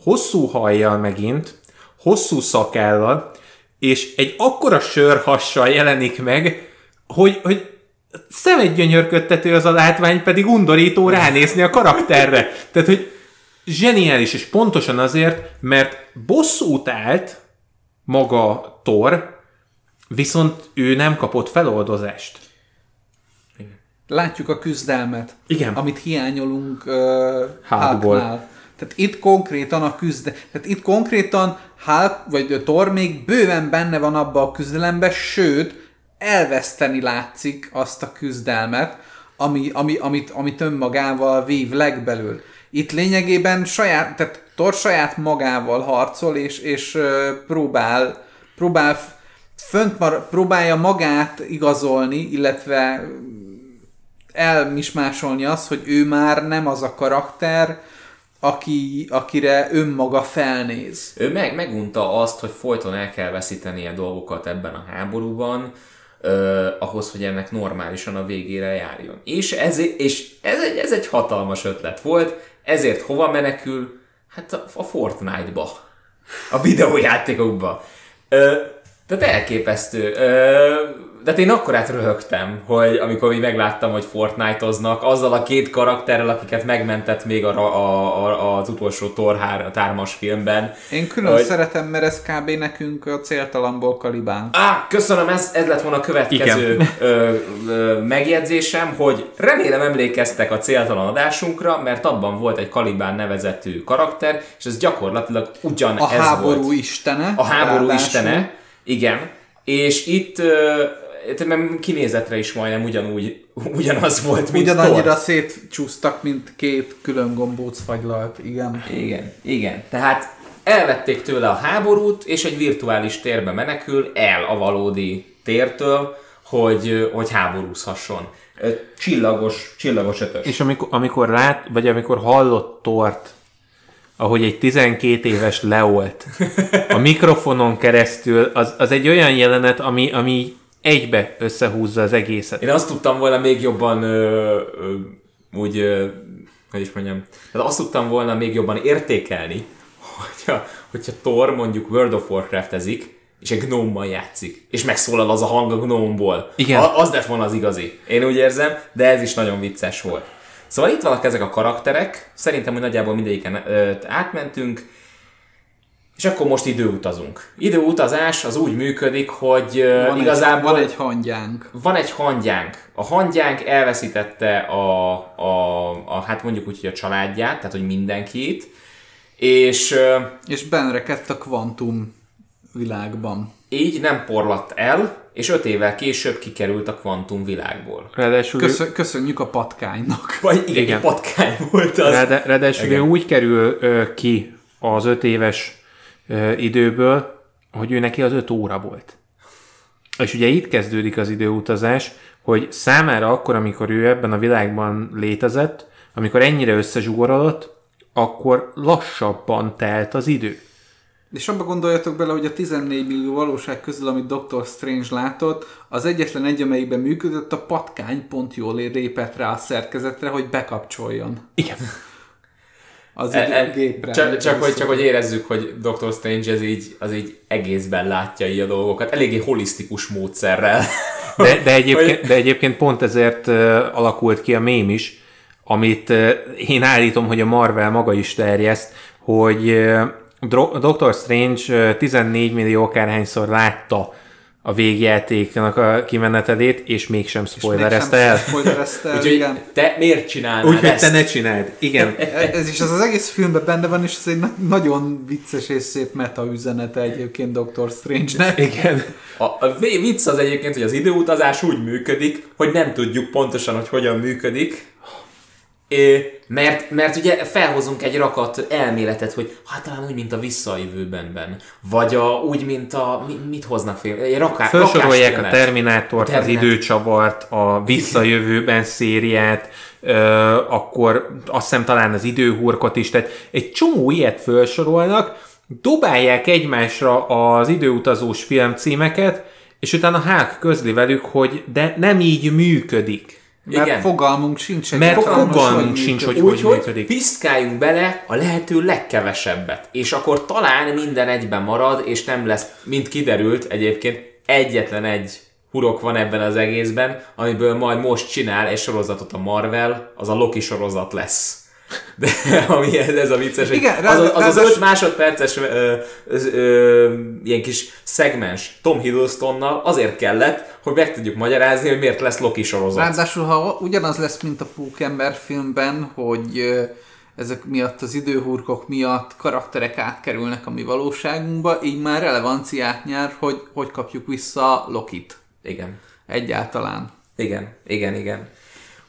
hosszú hajjal megint, hosszú szakállal, és egy akkora sörhassal jelenik meg, hogy, hogy szemedgyönyörködtető az a látvány, pedig undorító ránézni a karakterre. Tehát, hogy zseniális, és pontosan azért, mert bosszút állt maga Thor, viszont ő nem kapott feloldozást. Látjuk a küzdelmet, Igen. amit hiányolunk uh, Hulkból. Hulknál. Tehát itt konkrétan a küzde, tehát itt konkrétan Hulk, vagy Thor még bőven benne van abba a küzdelembe, sőt, elveszteni látszik azt a küzdelmet, ami, ami, amit, amit önmagával vív legbelül. Itt lényegében saját, tehát Thor saját magával harcol, és, és próbál, próbál fönt mar, próbálja magát igazolni, illetve elmismásolni azt, hogy ő már nem az a karakter, aki, akire önmaga felnéz. Ő meg, megunta azt, hogy folyton el kell veszítenie dolgokat ebben a háborúban, ö, ahhoz, hogy ennek normálisan a végére járjon. És ez, és ez, egy, ez egy hatalmas ötlet volt, ezért hova menekül? Hát a, a Fortnite-ba. A videójátékokba. Ö, tehát elképesztő. Ö, de én akkor át röhögtem, hogy amikor így megláttam, hogy Fortnite-oznak, azzal a két karakterrel, akiket megmentett még a, a, a, az utolsó Thor 3 filmben. Én külön Hogy- szeretem, mert ez kb. nekünk a céltalamból kalibán. Á, köszönöm, ez, ez lett volna a következő ö, ö, megjegyzésem, hogy remélem emlékeztek a céltalan adásunkra, mert abban volt egy Kalibán nevezetű karakter, és ez gyakorlatilag ugyan A ez háború volt. istene. A háború ráadásul. istene, igen. És itt ö, nem kinézetre is majdnem ugyanúgy, ugyanaz volt, mint Ugyanannyira Thor. szétcsúsztak, mint két külön gombóc fagylalt, igen. Igen, igen. Tehát elvették tőle a háborút, és egy virtuális térbe menekül el a valódi tértől, hogy, hogy háborúzhasson. Csillagos, csillagos ötös. És amikor, amikor lát, vagy amikor hallott Tort, ahogy egy 12 éves leolt a mikrofonon keresztül, az, az egy olyan jelenet, ami, ami egybe összehúzza az egészet. Én azt tudtam volna még jobban ö, ö, úgy, ö, hogy is mondjam, tehát azt tudtam volna még jobban értékelni, hogyha, hogyha Thor mondjuk World of Warcraft-ezik, és egy gnómmal játszik, és megszólal az a hang a gnómból. Igen. A, az lett volna az igazi. Én úgy érzem, de ez is nagyon vicces volt. Szóval itt vannak ezek a karakterek, szerintem, hogy nagyjából mindegyiken ö, átmentünk, és akkor most időutazunk. Időutazás az úgy működik, hogy Van igazából... Egy, van egy hangyánk. Van egy hangyánk. A hangyánk elveszítette a, a, a hát mondjuk úgy, hogy a családját, tehát hogy mindenkit, és És benrekedt a kvantum világban. így nem porlatt el, és öt évvel később kikerült a kvantum világból. Ráadásul, Köszön, köszönjük a patkánynak. Vagy igen, igen. Patkány volt az. ráadá, ráadásul Igen. úgy kerül ö, ki az öt éves ö, időből, hogy ő neki az öt óra volt. És ugye itt kezdődik az időutazás, hogy számára akkor, amikor ő ebben a világban létezett, amikor ennyire összezsugorodott, akkor lassabban telt az idő. És abba gondoljatok bele, hogy a 14 millió valóság közül, amit Dr. Strange látott, az egyetlen egy, amelyikben működött, a patkány pont jól lépett rá a szerkezetre, hogy bekapcsoljon Igen. Az E- e- gépre. Csak, csak, hogy, csak hogy érezzük, hogy Dr. Strange ez így, az így egészben látja így a dolgokat, eléggé holisztikus módszerrel. De, de, egyébként, de egyébként pont ezért alakult ki a mém is, amit én állítom, hogy a Marvel maga is terjeszt, hogy Dr. Strange uh, 14 millió akárhányszor látta a végjátéknak a kimenetelét, és mégsem spoilerezte el. Spoilerezte el, Úgyhogy igen. te miért csinálnád Úgyhogy ezt? te ne csináld. Igen. Ez is az, az egész filmben benne van, és ez egy na- nagyon vicces és szép meta üzenete egyébként Dr. Strange-nek. Igen. A, a vicc az egyébként, hogy az időutazás úgy működik, hogy nem tudjuk pontosan, hogy hogyan működik, É, mert, mert ugye felhozunk egy rakat elméletet, hogy hát talán úgy, mint a visszajövőbenben. Vagy a, úgy, mint a... mi- Mit hoznak? Egy raká, Felsorolják a. Terminátort, A az Terminátor. időcsavart, a visszajövőben szériát, ö, akkor azt hiszem talán az időhurkot is, tehát egy csomó ilyet felsorolnak, dobálják egymásra az időutazós filmcímeket, és utána Hulk közli velük, hogy de nem így működik. Mert Igen. fogalmunk sincs Mert fogalmunk hogy sincs, hogy- Úgyhogy működik. piszkáljunk bele a lehető legkevesebbet. És akkor talán minden egyben marad, és nem lesz, mint kiderült egyébként, egyetlen egy hurok van ebben az egészben, amiből majd most csinál egy sorozatot a Marvel, az a Loki sorozat lesz. De ami ez, ez a vicces, Igen, az, ráadásul- az, az, az ráadásul- 5 másodperces ö, ö, ö, ilyen kis szegmens Tom Hiddlestonnal azért kellett, hogy meg tudjuk magyarázni, hogy miért lesz Loki sorozat. Ráadásul, ha ugyanaz lesz, mint a Pókember filmben, hogy ö, ezek miatt az időhurkok miatt karakterek átkerülnek a mi valóságunkba, így már relevanciát nyer, hogy hogy kapjuk vissza Lokit. Igen. Egyáltalán. Igen, igen, igen.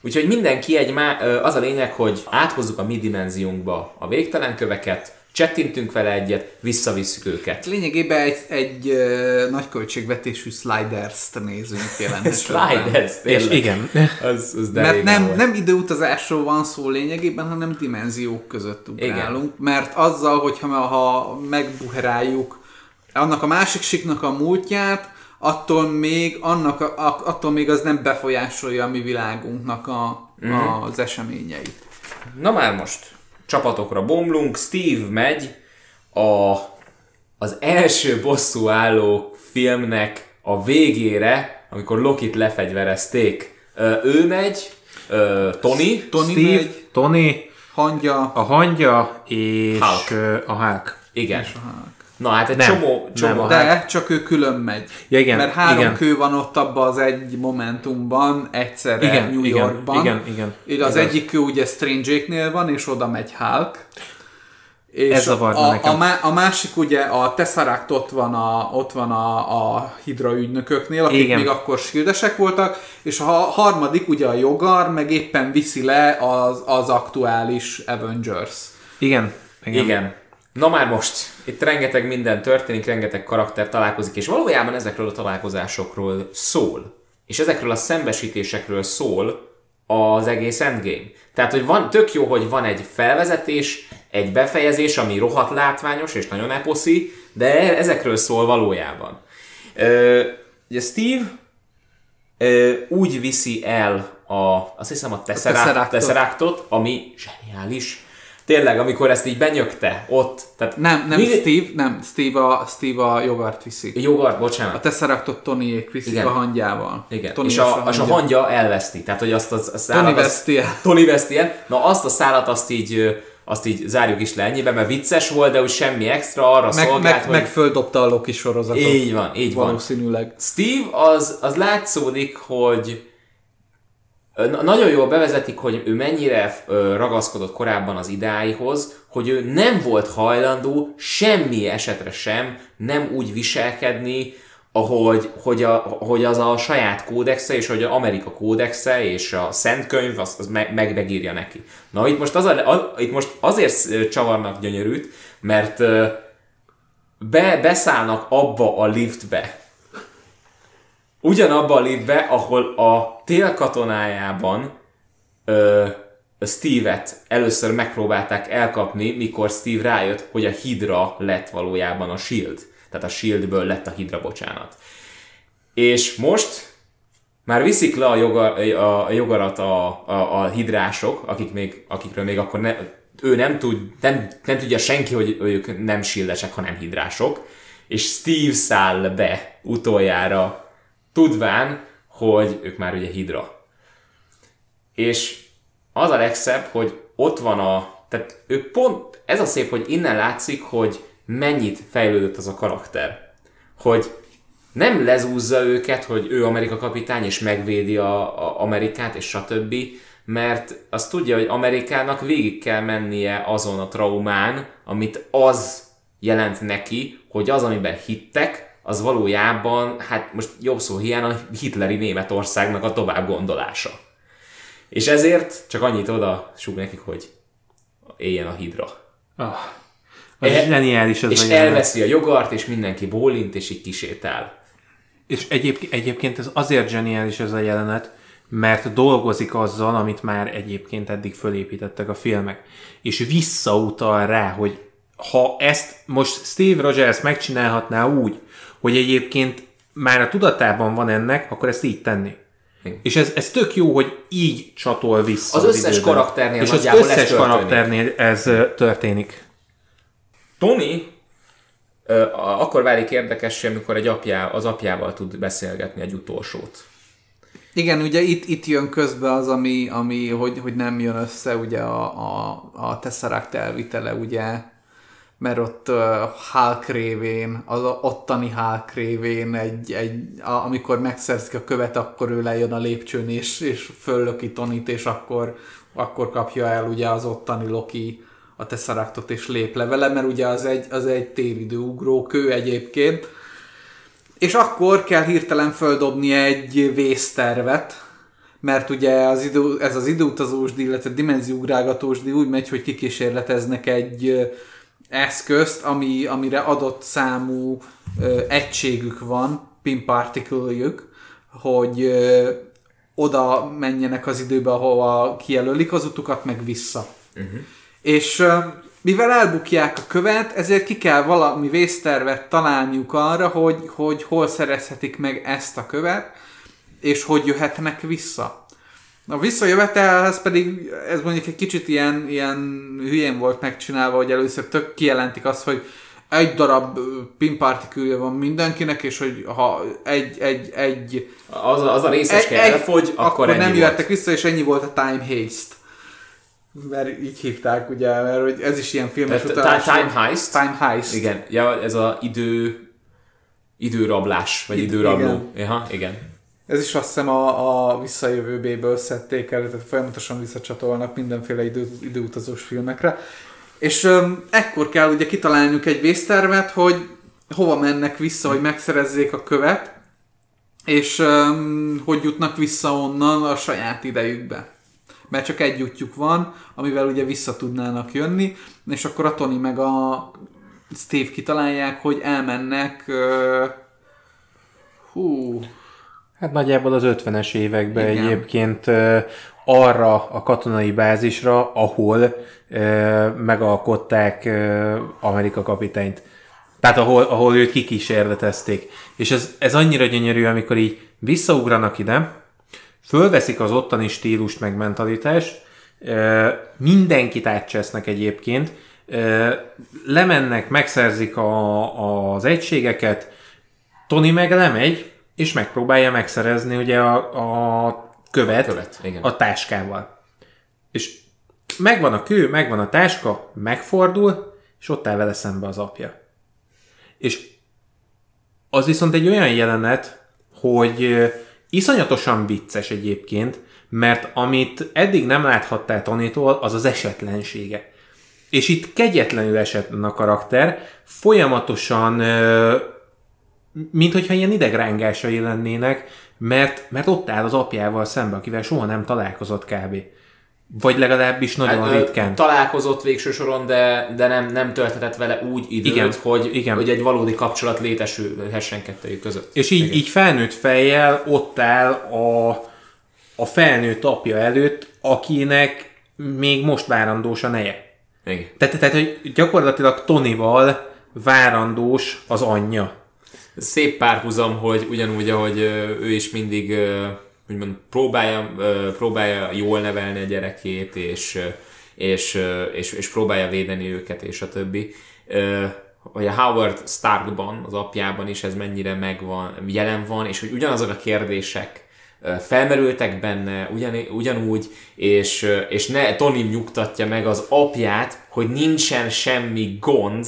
Úgyhogy mindenki egy má, az a lényeg, hogy áthozzuk a mi dimenziónkba a végtelen köveket, csettintünk vele egyet, visszavisszük őket. Lényegében egy, egy ö, nagy költségvetésű sliders-t nézünk jelen. Sliders, És igen. Az, az de Mert nem, volt. nem időutazásról van szó lényegében, hanem dimenziók között ugrálunk. Mert azzal, hogyha ha megbuheráljuk annak a másik siknak a múltját, attól még, annak a, a- attól még az nem befolyásolja a mi világunknak a, Mhm. a, az eseményeit. Na már most csapatokra bomlunk, Steve megy a, az első bosszú álló filmnek a végére, amikor Lokit lefegyverezték. Ö, ő megy, ö, Tony, Tony Steve, megy, Tony, hangya, a hangya és Hulk. a Hulk. igen. Na hát egy Nem, csomó, csomó nem, a de csak ő külön megy. Ja, igen, Mert három igen. kő van ott abban az egy momentumban, egyszerre Igen, New igen, Yorkban. igen, igen. Így Az Igaz. egyik kő ugye Strange-nél van, és oda megy Hulk. És Ez zavarna a, nekem. A, má- a, másik ugye a Tesseract ott van a, ott van a, a Hydra ügynököknél, akik Igen. még akkor shieldesek voltak, és a harmadik ugye a Jogar, meg éppen viszi le az, az aktuális Avengers. Igen. Igen. Igen. Na már most, itt rengeteg minden történik, rengeteg karakter találkozik, és valójában ezekről a találkozásokról szól. És ezekről a szembesítésekről szól az egész Endgame. Tehát, hogy van, tök jó, hogy van egy felvezetés, egy befejezés, ami rohadt látványos és nagyon eposzi, de ezekről szól valójában. Ö, ugye Steve ö, úgy viszi el a, azt hiszem a Tesseract, Tesseractot. Tesseractot, ami zseniális. Tényleg, amikor ezt így benyögte ott, tehát Nem, nem mi- Steve, nem, Steve a, Steve a Jogart viszi. Jogart, A bocsánat. Tesseractot Tonyék viszik Igen. a hangyával. Igen. Tony és, a, és a hangya. elveszti. Tehát, hogy azt a, a szállat... Tony veszti el. Tony veszti el. Na, azt a szállat azt így, azt így zárjuk is le ennyibe, mert vicces volt, de úgy semmi extra, arra Meg, szolgált, meg, hogy... meg földobta a Loki sorozatot. Így van, így van. Valószínűleg. Steve az, az látszódik, hogy nagyon jól bevezetik, hogy ő mennyire ragaszkodott korábban az idáihoz, hogy ő nem volt hajlandó semmi esetre sem nem úgy viselkedni, ahogy hogy, a, hogy az a saját kódexe, és hogy az Amerika kódexe, és a Szent Könyv, az, az meg, meg, megírja neki. Na itt most, az a, a, itt most azért csavarnak gyönyörűt, mert be, beszállnak abba a liftbe, ugyanabba a liftbe, ahol a tél katonájában ö, Steve-et először megpróbálták elkapni, mikor Steve rájött, hogy a Hydra lett valójában a Shield. Tehát a Shieldből lett a Hydra, bocsánat. És most már viszik le a, joga, a, a jogarat a, a, a hidrások, akik még, akikről még akkor ne, ő nem, tud, nem, nem tudja senki, hogy ők nem shieldesek, hanem hidrások, és Steve száll be utoljára, tudván, hogy ők már ugye hidra. És az a legszebb, hogy ott van a, tehát ő pont, ez a szép, hogy innen látszik, hogy mennyit fejlődött az a karakter. Hogy nem lezúzza őket, hogy ő Amerika kapitány, és megvédi a, a Amerikát, és stb., mert azt tudja, hogy Amerikának végig kell mennie azon a traumán, amit az jelent neki, hogy az, amiben hittek, az valójában, hát most jobb szó hiány, a hitleri Németországnak a tovább gondolása. És ezért csak annyit oda súg nekik, hogy éljen a hidra. Oh, az e- zseniális ez És a elveszi a jogart, és mindenki bólint, és így kisétál. És egyébként, egyébként ez azért zseniális ez a jelenet, mert dolgozik azzal, amit már egyébként eddig fölépítettek a filmek. És visszautal rá, hogy ha ezt most Steve Rogers megcsinálhatná úgy, hogy egyébként már a tudatában van ennek, akkor ezt így tenni. Igen. És ez, ez tök jó, hogy így csatol vissza. Az, az összes időben. karakternél És az összes ez karakternél ez történik. Tony akkor válik érdekessé, amikor egy apjá, az apjával tud beszélgetni egy utolsót. Igen, ugye itt, itt jön közbe az, ami, ami hogy, hogy nem jön össze ugye a, a, a Tesseract elvitele, ugye, mert ott uh, Hulk révén, az ottani Hulk révén, egy, egy, a, amikor megszerzik a követ, akkor ő lejön a lépcsőn, és, és föllöki Tonit, és akkor, akkor kapja el ugye az ottani Loki a Tesseractot és lép le vele, mert ugye az egy, az egy téridőugró kő egyébként. És akkor kell hirtelen földobni egy vésztervet, mert ugye az idő, ez az időutazós díj, illetve dimenziógrágatós díj úgy megy, hogy kikísérleteznek egy eszközt, ami, amire adott számú ö, egységük van, pin particle hogy ö, oda menjenek az időbe, ahova kijelölik az utukat, meg vissza. Uh-huh. És mivel elbukják a követ, ezért ki kell valami vésztervet találniuk arra, hogy, hogy hol szerezhetik meg ezt a követ, és hogy jöhetnek vissza. A visszajövetelhez pedig ez mondjuk egy kicsit ilyen, ilyen hülyén volt megcsinálva, hogy először tök kijelentik azt, hogy egy darab pinpartikülje van mindenkinek, és hogy ha egy, egy, egy az, az a részecske elfogy, akkor, akkor nem jöttek vissza, és ennyi volt a time haste mert így hívták, ugye, mert hogy ez is ilyen filmes utalás. Time Heist. Time Heist. Igen, ja, ez a idő időrablás, vagy Id- időrabló. Igen. Aha, igen. Ez is azt hiszem a, a visszajövőbéből szedték el, tehát folyamatosan visszacsatolnak mindenféle idő, időutazós filmekre. És um, ekkor kell ugye kitalálniuk egy vésztervet, hogy hova mennek vissza, hogy megszerezzék a követ, és um, hogy jutnak vissza onnan a saját idejükbe mert csak egy útjuk van, amivel ugye vissza tudnának jönni, és akkor a Tony meg a Steve kitalálják, hogy elmennek uh, hú... Hát nagyjából az 50-es években Igen. egyébként arra a katonai bázisra, ahol megalkották Amerika kapitányt. Tehát ahol, ahol őt kikísérletezték. És ez, ez annyira gyönyörű, amikor így visszaugranak ide, fölveszik az ottani stílust meg mentalitást, mindenkit átcsesznek egyébként, lemennek, megszerzik a, az egységeket, Tony meg lemegy, és megpróbálja megszerezni ugye a, a követ, a, követ igen. a táskával. És megvan a kő, megvan a táska, megfordul, és ott áll vele szembe az apja. És az viszont egy olyan jelenet, hogy Iszonyatosan vicces egyébként, mert amit eddig nem láthattál Tonitól, az az esetlensége. És itt kegyetlenül esetlen a karakter, folyamatosan, mint hogyha ilyen idegrángásai lennének, mert, mert ott áll az apjával szembe, akivel soha nem találkozott kb. Vagy legalábbis nagyon hát, ritkán. Találkozott végső soron, de, de nem, nem tölthetett vele úgy időt, igen, hogy, igen. hogy egy valódi kapcsolat létesülhessen kettőjük között. És így, így felnőtt fejjel ott áll a, a felnőtt apja előtt, akinek még most várandós a neje. Igen. Tehát, tehát hogy gyakorlatilag Tonival várandós az anyja. Szép párhuzam, hogy ugyanúgy, ahogy ő is mindig úgymond próbálja, próbálja jól nevelni a gyerekét, és, és, és, és próbálja védeni őket, és a többi. Hogy a Howard Starkban, az apjában is ez mennyire megvan, jelen van, és hogy ugyanazok a kérdések felmerültek benne ugyan, ugyanúgy, és, és ne, Tony nyugtatja meg az apját, hogy nincsen semmi gond,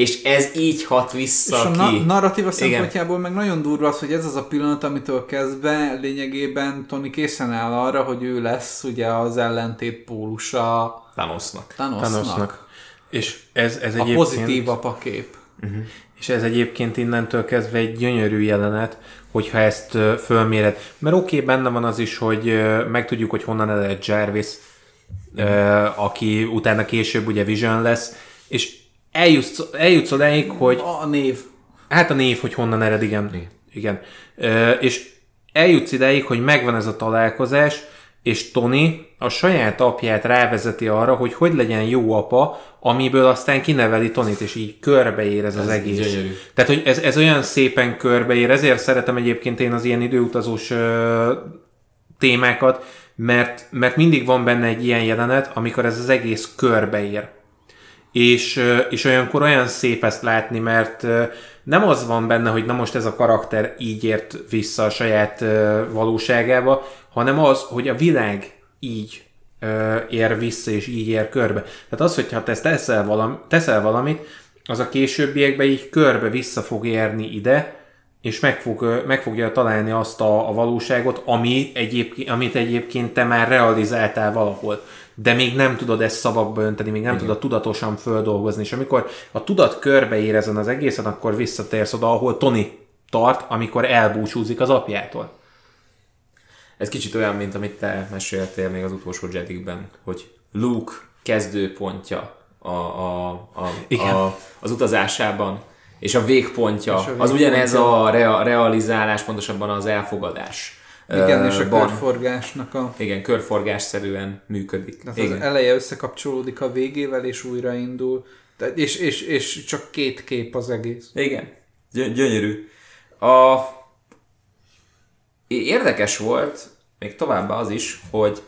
és ez így hat vissza És a ki. na- narratíva Igen. szempontjából meg nagyon durva az, hogy ez az a pillanat, amitől kezdve lényegében Tony készen áll arra, hogy ő lesz ugye az ellentét pólusa Thanosnak. Thanosnak. Thanosnak. És ez, ez A egyébként... pozitív apakép. És ez egyébként innentől kezdve egy gyönyörű jelenet, hogyha ezt fölméred. Mert oké, okay, benne van az is, hogy megtudjuk, hogy honnan ered Jarvis, aki utána később ugye Vision lesz, és eljutsz, eljutsz odáig, hogy A név. Hát a név, hogy honnan ered, igen. Igen. igen. Ö, és eljutsz ideig, hogy megvan ez a találkozás, és Tony a saját apját rávezeti arra, hogy hogy legyen jó apa, amiből aztán kineveli Tonit, és így körbeér ez, az egész. gyönyörű. Tehát, hogy ez, ez olyan szépen körbeér, ezért szeretem egyébként én az ilyen időutazós ö, témákat, mert, mert mindig van benne egy ilyen jelenet, amikor ez az egész körbeér. És, és olyankor olyan szép ezt látni, mert nem az van benne, hogy na most ez a karakter így ért vissza a saját valóságába, hanem az, hogy a világ így ér vissza, és így ér körbe. Tehát az, hogyha te teszel, valami, teszel valamit, az a későbbiekben így körbe vissza fog érni ide, és meg, fog, meg fogja találni azt a, a valóságot, ami egyébként, amit egyébként te már realizáltál valahol. De még nem tudod ezt szavakba önteni, még nem tudod tudatosan földolgozni. És amikor a tudat körbeér ezen az egészen, akkor visszatérsz oda, ahol Tony tart, amikor elbúcsúzik az apjától. Ez kicsit olyan, mint amit te meséltél még az utolsó Jedikben, hogy Luke kezdőpontja a, a, a, Igen. a, az utazásában, és a végpontja, És a az ugyanez végpontja. a rea, realizálás, pontosabban az elfogadás. Igen, és a ban. körforgásnak a... Igen, körforgásszerűen működik. Tehát Igen. az eleje összekapcsolódik a végével, és újraindul. És, és, és csak két kép az egész. Igen, Gy- gyönyörű. A... Érdekes volt, még továbbá az is, hogy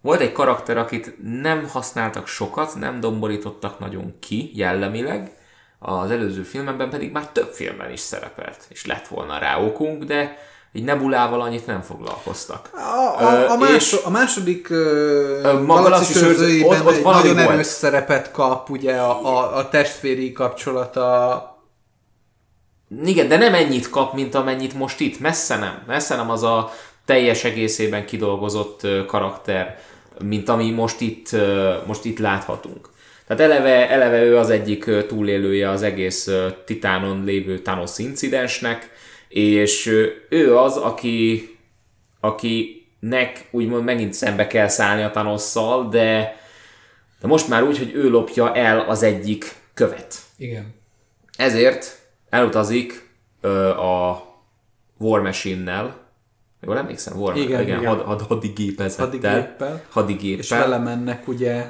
volt egy karakter, akit nem használtak sokat, nem domborítottak nagyon ki jellemileg, az előző filmben pedig már több filmben is szerepelt, és lett volna rá okunk, de egy nebulával annyit nem foglalkoztak. A, a, a, a második Galaxis ott- ott nagyon volt. erős szerepet kap, ugye a, a, a testvéri kapcsolata Igen, de nem ennyit kap, mint amennyit most itt. Messze nem. Messze nem az a teljes egészében kidolgozott karakter, mint ami most itt, most itt láthatunk. Tehát eleve, eleve ő az egyik túlélője az egész Titánon lévő Thanos incidensnek, és ő az, aki, akinek úgymond megint szembe kell szállni a Thanosszal, de, de most már úgy, hogy ő lopja el az egyik követ. Igen. Ezért elutazik ö, a War Machine-nel, jól emlékszem, War Igen, igen. Had, had, hadigépezettel. Hadigéppel. Hadigéppel. És vele mennek ugye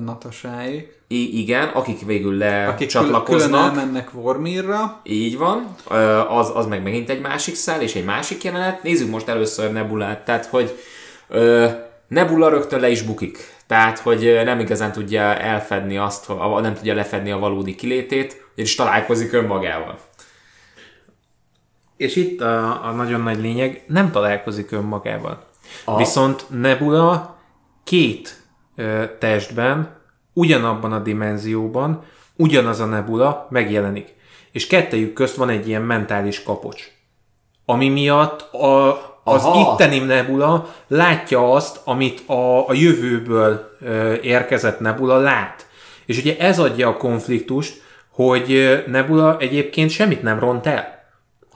Natasáék, I- igen, akik végül akik külön, külön elmennek Vormirra, Így van, az, az meg megint egy másik szál, és egy másik jelenet. Nézzük most először Nebulát, tehát hogy Nebula rögtön le is bukik. Tehát, hogy nem igazán tudja elfedni azt, hogy- nem tudja lefedni a valódi kilétét, és találkozik önmagával. És itt a, a nagyon nagy lényeg, nem találkozik önmagával. Aha. Viszont Nebula két testben, ugyanabban a dimenzióban, ugyanaz a Nebula megjelenik. És kettejük közt van egy ilyen mentális kapocs. Ami miatt a, az Aha. itteni Nebula látja azt, amit a, a jövőből ö, érkezett Nebula lát. És ugye ez adja a konfliktust, hogy Nebula egyébként semmit nem ront el.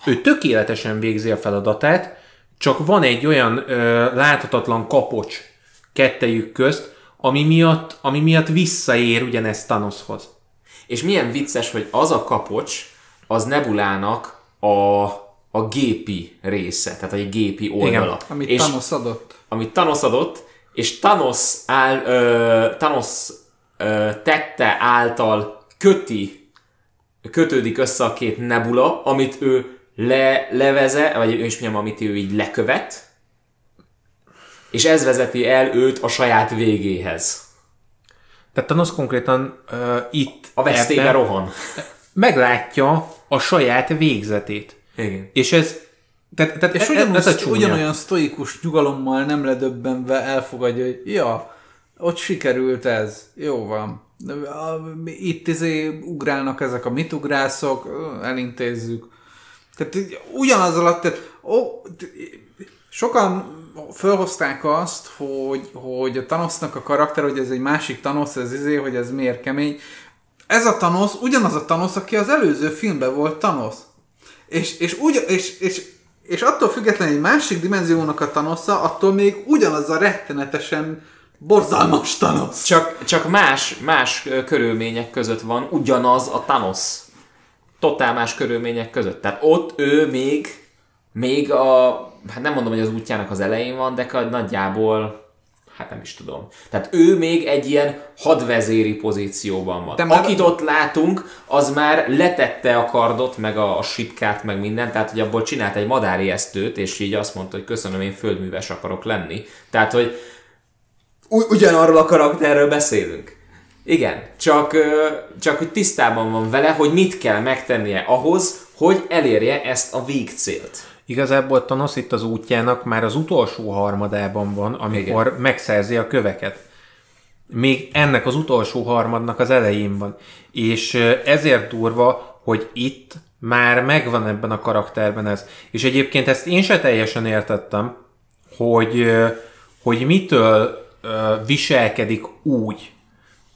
Ő tökéletesen végzi a feladatát, csak van egy olyan ö, láthatatlan kapocs kettejük közt, ami miatt, ami miatt visszaér ugyanezt Thanoshoz. És milyen vicces, hogy az a kapocs, az Nebulának a, a gépi része, tehát egy gépi oldala. amit és Thanos adott. amit Thanos adott, és Thanos, áll, ö, Thanos ö, tette által köti, kötődik össze a két nebula, amit ő le, leveze, vagy ő is mondjam, amit ő így lekövet, és ez vezeti el őt a saját végéhez. Tehát Thanos konkrétan uh, itt A vesztébe rohan. meglátja a saját végzetét. Igen. És ez tehát, tehát És ez, ugyanúgy, ez a csúnya. ugyanolyan sztoikus nyugalommal nem ledöbbenve elfogadja, hogy ja, ott sikerült ez, jó van. Itt izé ugrálnak ezek a mit ugrászok, elintézzük. Tehát ugyanaz alatt, tehát, ó, sokan felhozták azt, hogy, hogy a Thanosnak a karakter, hogy ez egy másik Thanos, ez izé, hogy ez miért kemény. Ez a Thanos, ugyanaz a Thanos, aki az előző filmben volt Thanos. És, és, ugy, és, és, és attól függetlenül egy másik dimenziónak a Thanosza, attól még ugyanaz a rettenetesen borzalmas Thanos. Csak, csak más, más körülmények között van ugyanaz a Thanos. Totál más körülmények között. Tehát ott ő még, még a, hát nem mondom, hogy az útjának az elején van, de nagyjából, hát nem is tudom. Tehát ő még egy ilyen hadvezéri pozícióban van. De már- Akit ott látunk, az már letette a kardot, meg a, a sipkát, meg mindent, tehát hogy abból csinált egy madáriesztőt, és így azt mondta, hogy köszönöm, én földműves akarok lenni. Tehát, hogy U- ugyanarról a karakterről beszélünk. Igen, csak, csak hogy tisztában van vele, hogy mit kell megtennie ahhoz, hogy elérje ezt a végcélt. Igazából Thanos itt az útjának már az utolsó harmadában van, amikor Igen. megszerzi a köveket. Még ennek az utolsó harmadnak az elején van. És ezért durva, hogy itt már megvan ebben a karakterben ez. És egyébként ezt én se teljesen értettem, hogy, hogy mitől viselkedik úgy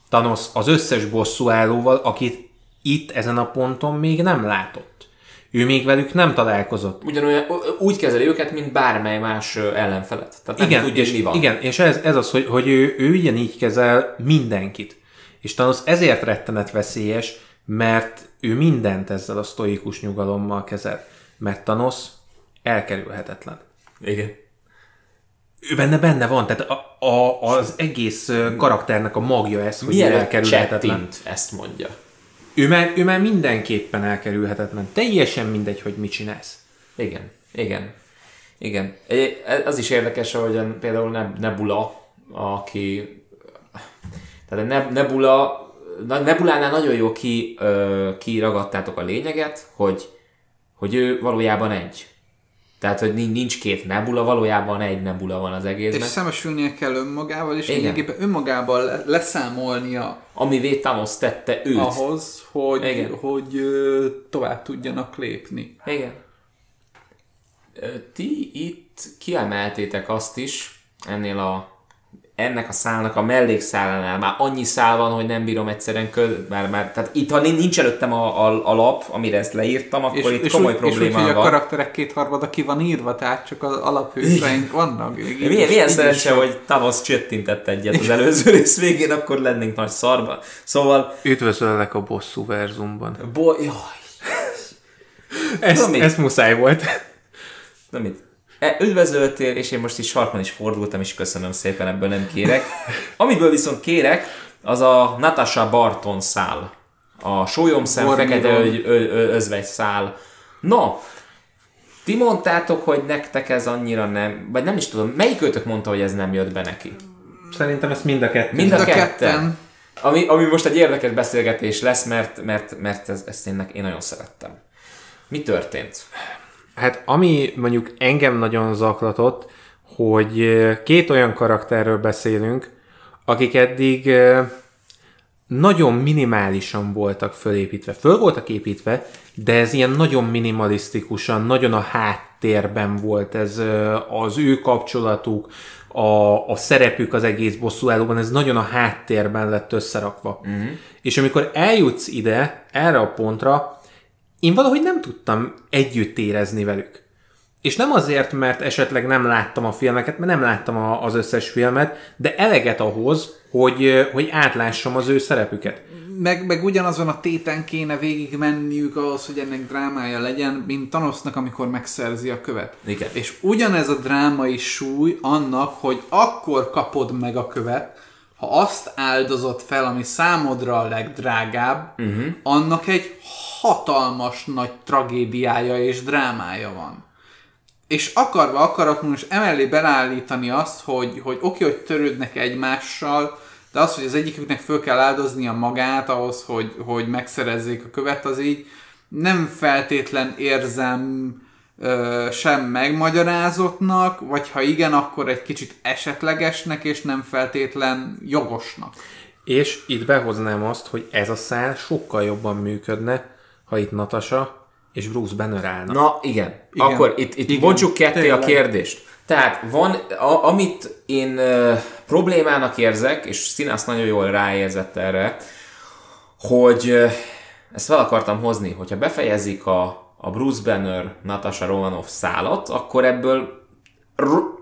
Thanos az összes bosszúállóval, akit itt ezen a ponton még nem látott. Ő még velük nem találkozott. Ugyanolyan, úgy kezeli őket, mint bármely más ellenfelet. Tehát nem igen, tudja, és, mi van. igen, és ez, ez az, hogy, hogy ő, ő ugyanígy kezel mindenkit. És Thanos ezért rettenet veszélyes, mert ő mindent ezzel a sztoikus nyugalommal kezel. Mert Thanos elkerülhetetlen. igen. Ő benne benne van, tehát a, a, az egész karakternek a magja ez, hogy Mielőtt elkerülhetetlen. csettint, ezt mondja. Ő már, ő már mindenképpen elkerülhetetlen. Teljesen mindegy, hogy mit csinálsz. Igen, igen. Igen. Az is érdekes, ahogyan például Neb- Nebula, aki... Tehát Nebula... Nebulánál nagyon jó ki, kiragadtátok a lényeget, hogy, hogy ő valójában egy. Tehát, hogy nin- nincs két nebula, valójában egy nebula van az És egészben. szembesülnie kell önmagával, és Igen. lényegében önmagával leszámolnia Amivé Thanos tette őt. ahhoz, hogy, Igen. hogy tovább tudjanak lépni. Igen. Ti itt kiemeltétek azt is, ennél a ennek a szálnak a mellékszálánál már annyi szál van, hogy nem bírom egyszerűen kö... Már, már, tehát itt, ha nin- nincs előttem a, a, a lap, amire ezt leírtam, akkor És, itt és, komoly úgy, és úgy, probléma hogy a van. karakterek kétharmada ki van írva, tehát csak az alaphőseink vannak. Így milyen, milyen szerencse, van. hogy Thanos csöttintett egyet az előző rész végén, akkor lennénk nagy szarba. Szóval, Üdvözöllek a bosszú verzumban. bo- jaj, Ez, Tudom mit? ez muszáj volt. Na mit? E, üdvözöltél, és én most is sarkon is fordultam, és köszönöm szépen, ebből nem kérek. Amiből viszont kérek, az a Natasha Barton szál. A sólyomszem fekete ö, ö, ö, özvegy szál. No, ti mondtátok, hogy nektek ez annyira nem, vagy nem is tudom, melyik őtök mondta, hogy ez nem jött be neki? Szerintem ezt mind a kettő. Mind a, Mind a ketten. ketten. Ami, ami most egy érdekes beszélgetés lesz, mert, mert, mert ez, ezt én, én nagyon szerettem. Mi történt? Hát ami mondjuk engem nagyon zaklatott, hogy két olyan karakterről beszélünk, akik eddig nagyon minimálisan voltak fölépítve. Föl voltak építve, de ez ilyen nagyon minimalisztikusan, nagyon a háttérben volt ez az ő kapcsolatuk, a, a szerepük az egész bosszúállóban, ez nagyon a háttérben lett összerakva. Uh-huh. És amikor eljutsz ide, erre a pontra, én valahogy nem tudtam együtt érezni velük. És nem azért, mert esetleg nem láttam a filmeket, mert nem láttam a, az összes filmet, de eleget ahhoz, hogy, hogy átlássam az ő szerepüket. meg, meg ugyanazon a téten kéne végig menniük ahhoz, hogy ennek drámája legyen, mint Thanosnak, amikor megszerzi a követ. Igen. És ugyanez a drámai súly annak, hogy akkor kapod meg a követ, ha azt áldozott fel, ami számodra a legdrágább, uh-huh. annak egy hatalmas nagy tragédiája és drámája van. És akarva akaratlanul és emellé belállítani azt, hogy, hogy oké, okay, hogy törődnek egymással, de az, hogy az egyiküknek föl kell áldoznia magát ahhoz, hogy, hogy megszerezzék a követ, az így nem feltétlen érzem ö, sem megmagyarázottnak, vagy ha igen, akkor egy kicsit esetlegesnek, és nem feltétlen jogosnak. És itt behoznám azt, hogy ez a szál sokkal jobban működne, ha itt Natasha és Bruce Banner állna. Na igen, Igen. akkor itt, itt Igen, bontsuk ketté a tényleg. kérdést. Tehát van, a, amit én uh, problémának érzek, és Színász nagyon jól ráérzett erre, hogy uh, ezt fel akartam hozni, hogyha befejezik a, a Bruce Banner, Natasha Romanoff szálat, akkor ebből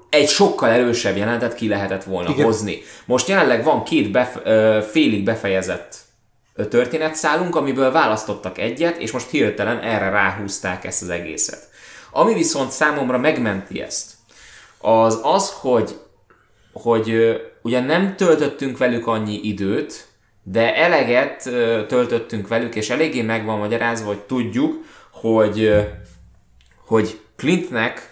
egy sokkal erősebb jelentet ki lehetett volna Igen. Hozni. Most jelenleg van két bef- ö, félig befejezett történetszálunk, amiből választottak egyet, és most hirtelen erre ráhúzták ezt az egészet. Ami viszont számomra megmenti ezt, az az, hogy, hogy ö, ugyan nem töltöttünk velük annyi időt, de eleget töltöttünk velük, és eléggé meg van magyarázva, hogy tudjuk, hogy, hogy Clintnek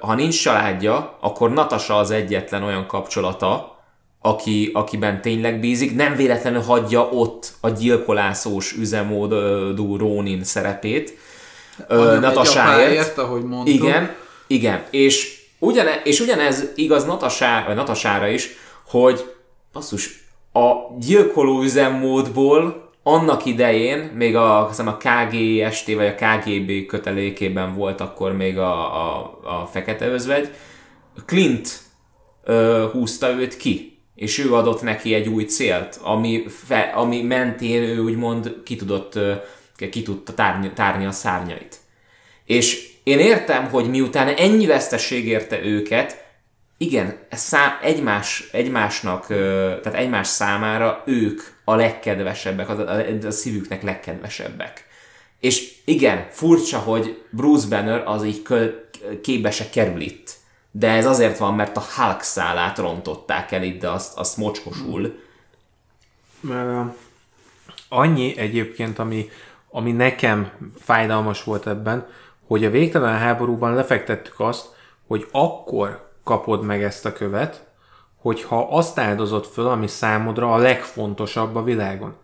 ha nincs családja, akkor Natasha az egyetlen olyan kapcsolata, aki, akiben tényleg bízik, nem véletlenül hagyja ott a gyilkolászós üzemódú Ronin szerepét. Ö, Natasáért. ahogy mondtuk. Igen, igen. És, ugyane, és ugyanez igaz Natasá, vagy Natasára is, hogy basszus, a gyilkoló üzemmódból annak idején, még a, hiszem a KGST vagy a KGB kötelékében volt akkor még a, a, a fekete özvegy, Clint ö, húzta őt ki, és ő adott neki egy új célt, ami, fe, ami mentén ő úgymond ki tudott, ö, ki tudta tárni, tárni a szárnyait. És én értem, hogy miután ennyi vesztesség érte őket, igen, szám, egymás, egymásnak, ö, tehát egymás számára ők a legkedvesebbek, a, a, a szívüknek legkedvesebbek. És igen, furcsa, hogy Bruce Banner az így képbe se kerül itt. De ez azért van, mert a Hulk szálát rontották el itt, de azt, azt mocskosul. Annyi egyébként, ami, ami nekem fájdalmas volt ebben, hogy a végtelen háborúban lefektettük azt, hogy akkor kapod meg ezt a követ, hogyha azt áldozott föl, ami számodra a legfontosabb a világon.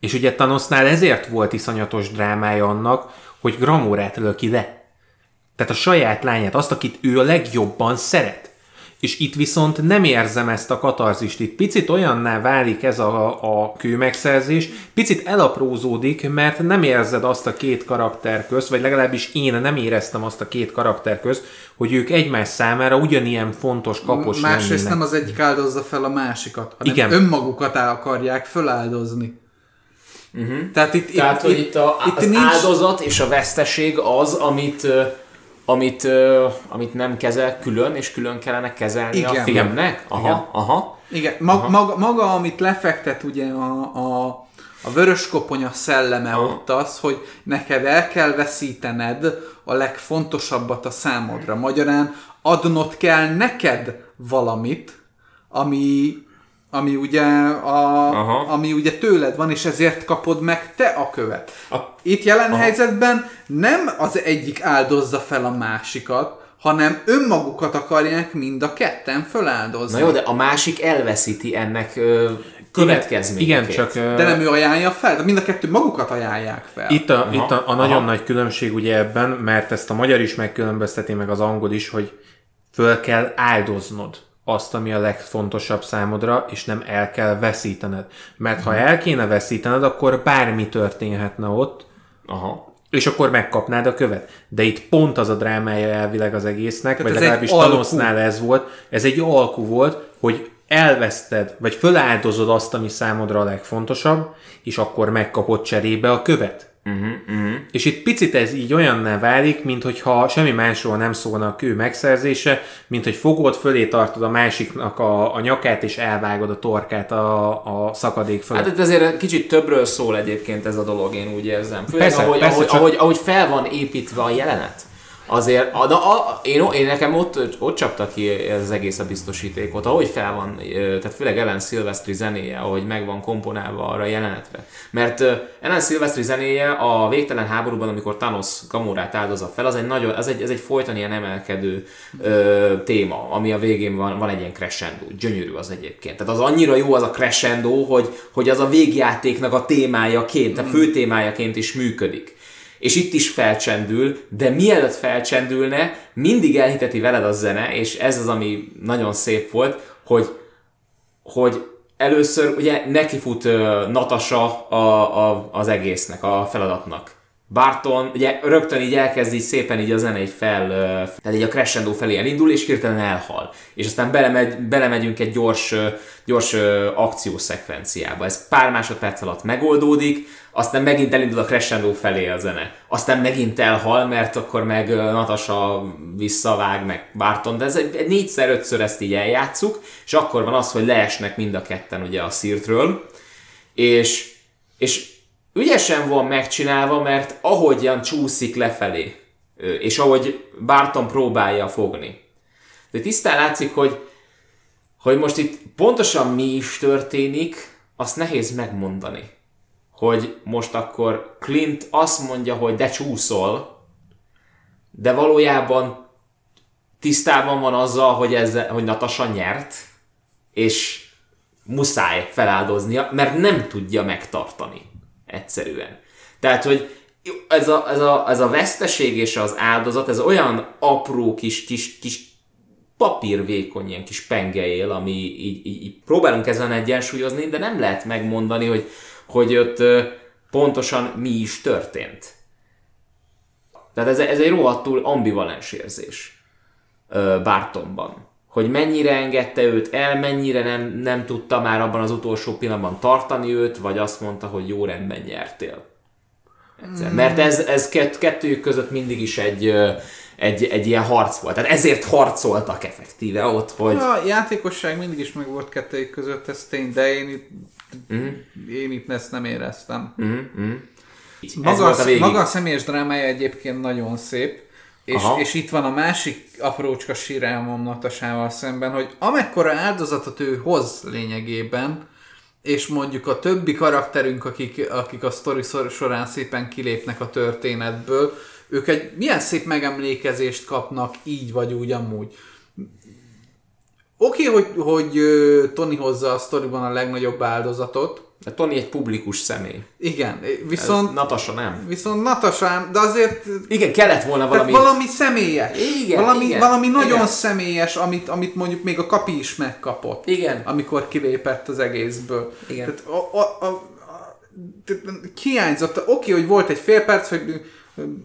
És ugye Thanosnál ezért volt iszonyatos drámája annak, hogy Gramorát löki le. Tehát a saját lányát, azt, akit ő a legjobban szeret. És itt viszont nem érzem ezt a katarzist. Itt picit olyanná válik ez a, a kőmegszerzés, picit elaprózódik, mert nem érzed azt a két karakter közt, vagy legalábbis én nem éreztem azt a két karakter közt, hogy ők egymás számára ugyanilyen fontos kapos Másrészt lennének. nem az egyik áldozza fel a másikat, hanem Igen. önmagukat el akarják föláldozni. Uh-huh. Tehát itt, Tehát, hogy itt, a, itt az nincs, áldozat és a veszteség az, amit, amit, ö, amit nem kezel külön, és külön kellene kezelni a Igen. filmnek? Aha, Igen. aha. Igen, mag, maga, maga, amit lefektet ugye a, a, a vöröskoponya szelleme Aha. ott az, hogy neked el kell veszítened a legfontosabbat a számodra. Magyarán adnod kell neked valamit, ami, ami ugye, a, Aha. Ami ugye tőled van, és ezért kapod meg te a követ. A- Itt jelen helyzetben nem az egyik áldozza fel a másikat, hanem önmagukat akarják mind a ketten föláldozni. Na jó, de a másik elveszíti ennek ö, következményeket. Igen, csak... ö, De nem ő ajánlja fel, de mind a kettő magukat ajánlják fel. Itt a, itt a, a nagyon aha. nagy különbség ugye ebben, mert ezt a magyar is megkülönbözteti, meg az angol is, hogy föl kell áldoznod azt, ami a legfontosabb számodra, és nem el kell veszítened. Mert ha el kéne veszítened, akkor bármi történhetne ott, Aha. és akkor megkapnád a követ. De itt pont az a drámája elvileg az egésznek, vagy ez egy legalábbis. Thanosnál ez volt, ez egy alkú volt, hogy elveszted, vagy föláldozod azt, ami számodra a legfontosabb, és akkor megkapod cserébe a követ. És itt picit ez így olyanná válik, mint hogyha semmi másról nem szólna a kő megszerzése, mint hogy fogod, fölé tartod a másiknak a, a nyakát, és elvágod a torkát a, a szakadék fölött. Hát itt azért kicsit többről szól egyébként ez a dolog, én úgy érzem. Főleg Persze, ahogy, persze, ahogy, csak- ahogy, ahogy fel van építve a jelenet. Azért, a, a, én, én, nekem ott, ott csapta ki ez az egész a biztosítékot, ahogy fel van, tehát főleg Ellen Silvestri zenéje, ahogy meg van komponálva arra a jelenetre. Mert Ellen Silvestri zenéje a végtelen háborúban, amikor Thanos Gamorát áldozza fel, az egy nagyon, az egy, ez egy folyton ilyen emelkedő ö, téma, ami a végén van, van egy ilyen crescendo. Gyönyörű az egyébként. Tehát az annyira jó az a crescendo, hogy, hogy az a végjátéknak a témájaként, a fő témájaként is működik és itt is felcsendül, de mielőtt felcsendülne, mindig elhiteti veled a zene, és ez az, ami nagyon szép volt, hogy, hogy először ugye nekifut uh, Natasha a, a, az egésznek, a feladatnak. Barton ugye rögtön így elkezd szépen így a zene így fel, tehát így a crescendo felé elindul, és hirtelen elhal. És aztán belemegy, belemegyünk egy gyors, gyors akciószekvenciába. Ez pár másodperc alatt megoldódik, aztán megint elindul a crescendo felé a zene. Aztán megint elhal, mert akkor meg Natasha visszavág, meg Barton, de ez egy, egy négyszer, ötször ezt így eljátszuk, és akkor van az, hogy leesnek mind a ketten ugye a szírtről, és, és ügyesen van megcsinálva, mert ahogyan csúszik lefelé, és ahogy Barton próbálja fogni. De tisztán látszik, hogy, hogy most itt pontosan mi is történik, azt nehéz megmondani. Hogy most akkor Clint azt mondja, hogy de csúszol, de valójában tisztában van azzal, hogy, ez, hogy Natasha nyert, és muszáj feláldoznia, mert nem tudja megtartani. Egyszerűen. Tehát, hogy ez a, ez a, ez a veszteség és az áldozat, ez olyan apró kis, kis, kis papírvékony ilyen kis pengejél, ami így, így, így próbálunk ezen egyensúlyozni, de nem lehet megmondani, hogy, hogy ott pontosan mi is történt. Tehát ez, ez egy rohadtul ambivalens érzés ö, Bartonban. Hogy mennyire engedte őt el, mennyire nem, nem tudta már abban az utolsó pillanatban tartani őt, vagy azt mondta, hogy jó rendben nyertél. Egyszer. Mert ez, ez kett, kettőjük között mindig is egy, egy, egy ilyen harc volt. Tehát ezért harcoltak effektíve ott, hogy... A játékosság mindig is meg volt kettőjük között, ez tény, de én itt, Mhm. én itt ezt nem éreztem. Ez Maga, maga a személyes drámája egyébként nagyon szép, és, Aha. és itt van a másik aprócska sírálmom Natasával szemben, hogy amekkora áldozatot ő hoz lényegében, és mondjuk a többi karakterünk, akik, akik a sztori során szépen kilépnek a történetből, ők egy milyen szép megemlékezést kapnak így vagy úgy amúgy. Oké, okay, hogy, hogy Tony hozza a sztoriban a legnagyobb áldozatot, De Tony egy publikus személy. igen, Viszont... viszont, Natasha nem. viszont Natasán, de azért Igen, kellett volna valami, valami... személyes. Igen, valami, igen, valami nagyon igen. személyes, amit, amit mondjuk még a kapi is megkapott. Igen. Amikor kilépett az egészből. Igen. Tehát a, a, a, a, hiányzott. Oké, hogy volt egy fél perc, hogy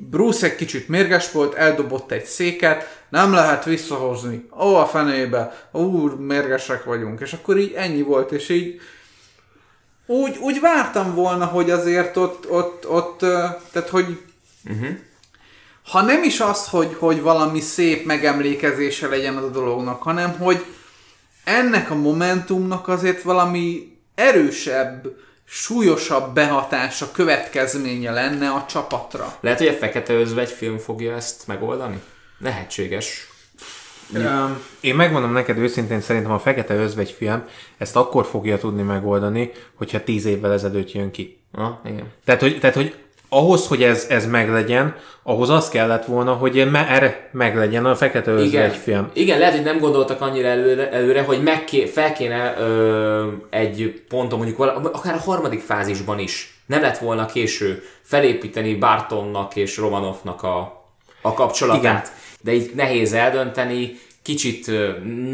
Bruce egy kicsit mérges volt, eldobott egy széket, nem lehet visszahozni. Ó, a fenébe, úr, mérgesek vagyunk. És akkor így ennyi volt, és így úgy, úgy vártam volna, hogy azért ott, ott, ott tehát hogy ha nem is az, hogy, hogy valami szép megemlékezése legyen az a dolognak, hanem hogy ennek a momentumnak azért valami erősebb, súlyosabb behatása, következménye lenne a csapatra. Lehet, hogy a Fekete Özvegy film fogja ezt megoldani? Lehetséges. Öm, Én megmondom neked őszintén, szerintem a Fekete Özvegy film ezt akkor fogja tudni megoldani, hogyha tíz évvel ezelőtt jön ki. Ah, igen. Tehát, hogy, tehát, hogy ahhoz, hogy ez, ez meglegyen, ahhoz az kellett volna, hogy már meglegyen a Fekete Özvegy Igen. film. Igen, lehet, hogy nem gondoltak annyira előre, előre hogy meg ké, fel kéne ö, egy ponton, mondjuk vala, akár a harmadik fázisban is, nem lett volna késő felépíteni Bartonnak és Romanovnak a, a kapcsolatát. Igen. De így nehéz eldönteni, kicsit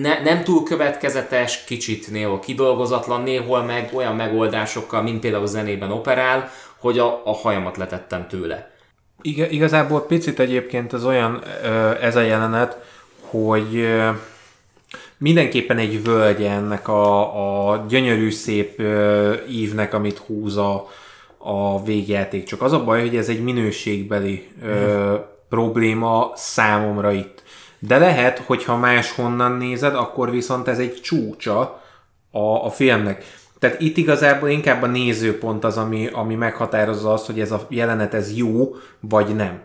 ne, nem túl következetes, kicsit néhol kidolgozatlan, néhol meg olyan megoldásokkal, mint például zenében operál, hogy a, a hajamat letettem tőle. Iga, igazából picit egyébként az olyan, ez a jelenet, hogy mindenképpen egy völgye ennek a, a gyönyörű szép ívnek, amit húz a, a végjáték. Csak az a baj, hogy ez egy minőségbeli ö, probléma számomra itt. De lehet, hogyha máshonnan nézed, akkor viszont ez egy csúcsa a, a filmnek. Tehát itt igazából inkább a nézőpont az, ami, ami meghatározza azt, hogy ez a jelenet ez jó, vagy nem.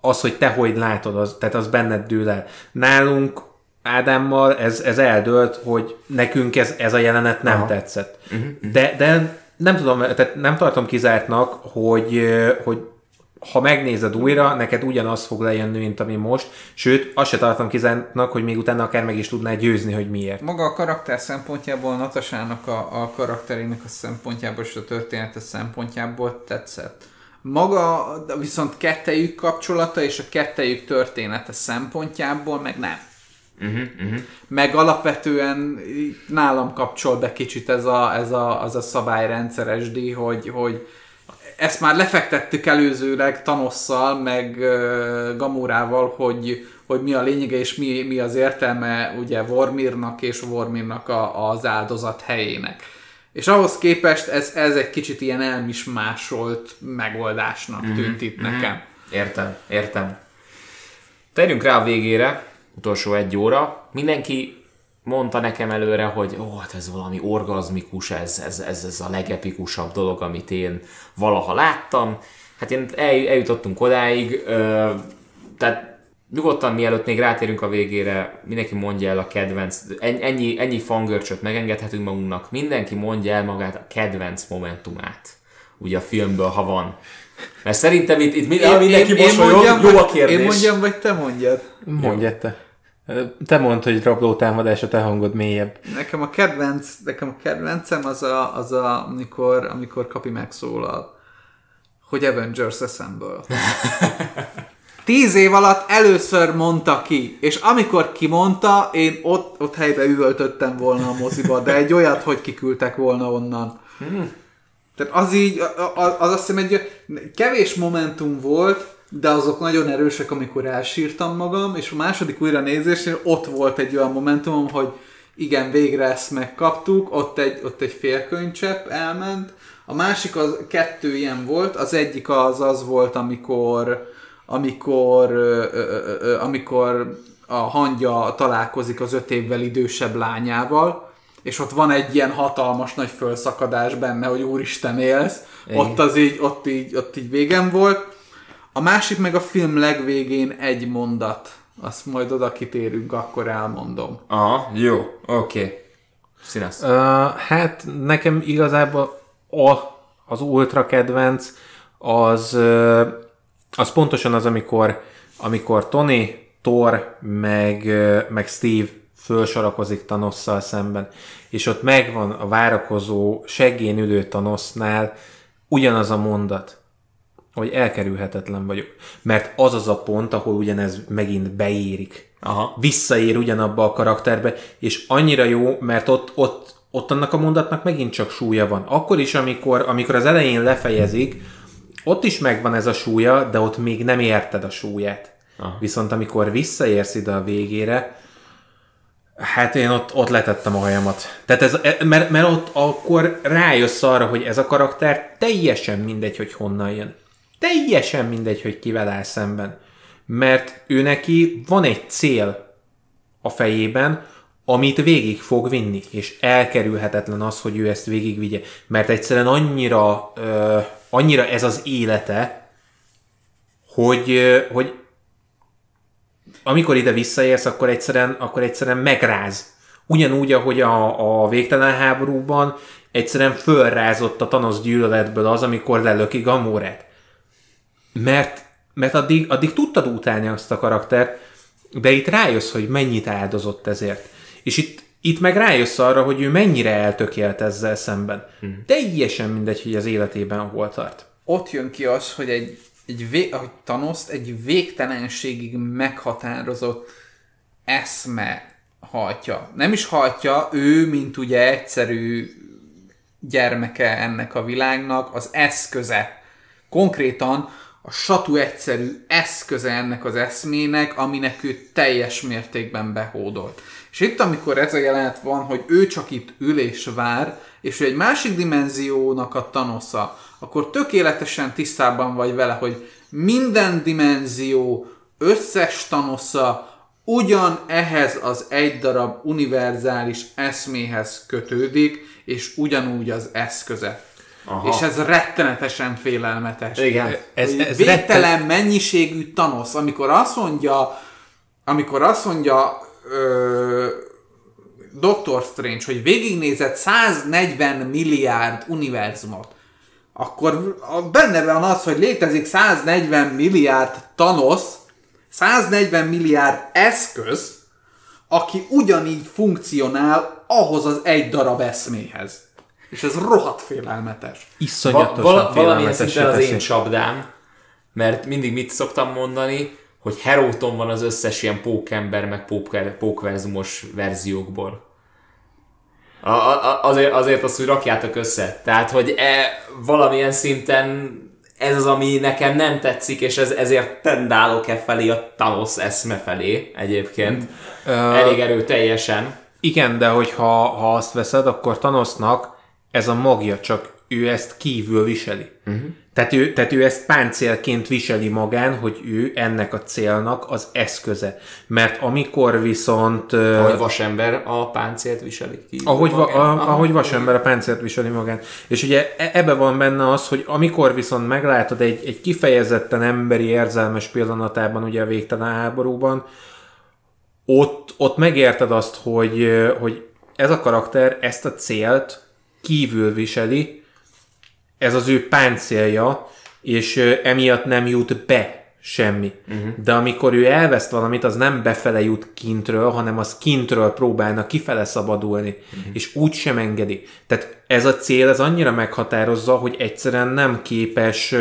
Az, hogy te hogy látod, az, tehát az benned dől el. Nálunk Ádámmal ez, ez eldőlt, hogy nekünk ez, ez a jelenet nem Aha. tetszett. Uh-huh. De, de nem tudom, tehát nem tartom kizártnak, hogy, hogy ha megnézed újra, neked ugyanaz fog lejönni, mint ami most, sőt, azt se tartom kizártnak, hogy még utána akár meg is tudnál győzni, hogy miért. Maga a karakter szempontjából, Natasának a, a karakterének a szempontjából és a története szempontjából tetszett. Maga viszont kettejük kapcsolata és a kettejük története szempontjából meg nem. Uh-huh, uh-huh. Meg alapvetően nálam kapcsol be kicsit ez a, ez a, az a szabályrendszeres díj, hogy, hogy ezt már lefektettük előzőleg Tanosszal, meg uh, Gamurával, hogy, hogy mi a lényege és mi, mi az értelme ugye Vormirnak és Vormirnak a, az áldozat helyének. És ahhoz képest ez, ez egy kicsit ilyen elmismásolt megoldásnak mm-hmm. tűnt itt mm-hmm. nekem. Értem, értem. Térjünk rá a végére, utolsó egy óra. Mindenki mondta nekem előre, hogy ó, hát ez valami orgazmikus, ez, ez, ez, ez a legepikusabb dolog, amit én valaha láttam. Hát én el, eljutottunk odáig, ö, tehát nyugodtan mielőtt még rátérünk a végére, mindenki mondja el a kedvenc, ennyi, ennyi fangörcsöt megengedhetünk magunknak, mindenki mondja el magát a kedvenc momentumát, ugye a filmből, ha van. Mert szerintem itt, itt én, mindenki én, mosolyog, én mondjam, jó a kérdés. Én mondjam, vagy te mondjad? Mondjad te. Te mondd, hogy rabló támadás a te hangod mélyebb. Nekem a kedvenc, nekem a kedvencem az a, az a amikor, amikor Kapi megszólal, hogy Avengers Assemble. Tíz év alatt először mondta ki, és amikor kimondta, én ott, ott helybe üvöltöttem volna a moziba, de egy olyat, hogy kiküldtek volna onnan. Hmm. Tehát az így, az azt hiszem egy kevés momentum volt, de azok nagyon erősek, amikor elsírtam magam, és a második újra nézésnél ott volt egy olyan momentumom, hogy igen, végre ezt megkaptuk, ott egy, ott egy félkönycsepp elment, a másik az kettő ilyen volt, az egyik az az volt, amikor amikor, ö, ö, ö, amikor a hangja találkozik az öt évvel idősebb lányával, és ott van egy ilyen hatalmas nagy fölszakadás benne, hogy úristen élsz, ott az így, ott így, ott így végem volt. A másik meg a film legvégén egy mondat. Azt majd oda kitérünk, akkor elmondom. Aha, jó, oké. Okay. Színes. Uh, hát nekem igazából a, az ultra kedvenc az, az pontosan az, amikor, amikor Tony, Thor, meg, meg Steve fölsorakozik Thanosszal szemben, és ott megvan a várakozó, seggén ülő Thanosnál ugyanaz a mondat, hogy elkerülhetetlen vagyok. Mert az az a pont, ahol ugyanez megint beérik. Aha. Visszaér ugyanabba a karakterbe, és annyira jó, mert ott, ott, ott annak a mondatnak megint csak súlya van. Akkor is, amikor, amikor az elején lefejezik, ott is megvan ez a súlya, de ott még nem érted a súlyát. Aha. Viszont amikor visszaérsz ide a végére, Hát én ott, ott letettem a hajamat. Tehát ez, e, mert, mert ott akkor rájössz arra, hogy ez a karakter teljesen mindegy, hogy honnan jön. Teljesen mindegy, hogy kivel áll szemben. Mert ő neki van egy cél a fejében, amit végig fog vinni, és elkerülhetetlen az, hogy ő ezt végigvigye. Mert egyszerűen annyira, ö, annyira ez az élete, hogy, ö, hogy amikor ide visszaérsz, akkor egyszerűen, akkor egyszerűen megráz. Ugyanúgy, ahogy a, a végtelen háborúban egyszerűen fölrázott a Thanos gyűlöletből az, amikor lelöki Gamoret. Mert, mert addig, addig tudtad utálni azt a karaktert, de itt rájössz, hogy mennyit áldozott ezért. És itt, itt meg rájössz arra, hogy ő mennyire eltökélt ezzel szemben. Hmm. Teljesen mindegy, hogy az életében hol tart. Ott jön ki az, hogy egy egy vé, ahogy Thanoszt egy végtelenségig meghatározott eszme hajtja. Nem is hajtja, ő, mint ugye egyszerű gyermeke ennek a világnak, az eszköze. Konkrétan a satú egyszerű eszköze ennek az eszmének, aminek ő teljes mértékben behódolt. És itt, amikor ez a jelenet van, hogy ő csak itt ül és vár, és ő egy másik dimenziónak a tanosza, akkor tökéletesen tisztában vagy vele, hogy minden dimenzió összes tanosza ugyan ehhez az egy darab univerzális eszméhez kötődik, és ugyanúgy az eszköze. Aha. És ez rettenetesen félelmetes. Igen. Ez, ez Végtelen retten... mennyiségű tanosz, amikor azt mondja, amikor azt mondja ö, Doctor Strange, hogy végignézett 140 milliárd univerzumot, akkor benne van az, hogy létezik 140 milliárd tanosz, 140 milliárd eszköz, aki ugyanígy funkcionál ahhoz az egy darab eszméhez. És ez rohadt félelmetes. Iszonyatosan Va- val- valamilyen szinten az én csapdám, mert mindig mit szoktam mondani, hogy Heróton van az összes ilyen pókember, meg pókverzumos verziókból. A, a, azért, azért azt, hogy rakjátok össze. Tehát, hogy e, valamilyen szinten ez az, ami nekem nem tetszik, és ez, ezért tendálok e felé, a Thanos eszme felé egyébként. Uh, Elég erőteljesen. Igen, de hogyha ha azt veszed, akkor Thanosnak ez a magja, csak ő ezt kívül viseli. Uh-huh. Tehát, ő, tehát ő ezt páncélként viseli magán, hogy ő ennek a célnak az eszköze. Mert amikor viszont... Ahogy vasember a páncélt viseli ki. Ahogy, va, a, ahogy vasember a páncélt viseli magán. És ugye e, ebbe van benne az, hogy amikor viszont meglátod egy, egy kifejezetten emberi érzelmes pillanatában, ugye a végtelen háborúban, ott, ott megérted azt, hogy, hogy ez a karakter ezt a célt kívül viseli, ez az ő páncélja, és emiatt nem jut be semmi. Uh-huh. De amikor ő elveszt valamit, az nem befele jut kintről, hanem az kintről próbálna kifele szabadulni, uh-huh. és úgy sem engedi. Tehát ez a cél, ez annyira meghatározza, hogy egyszerűen nem képes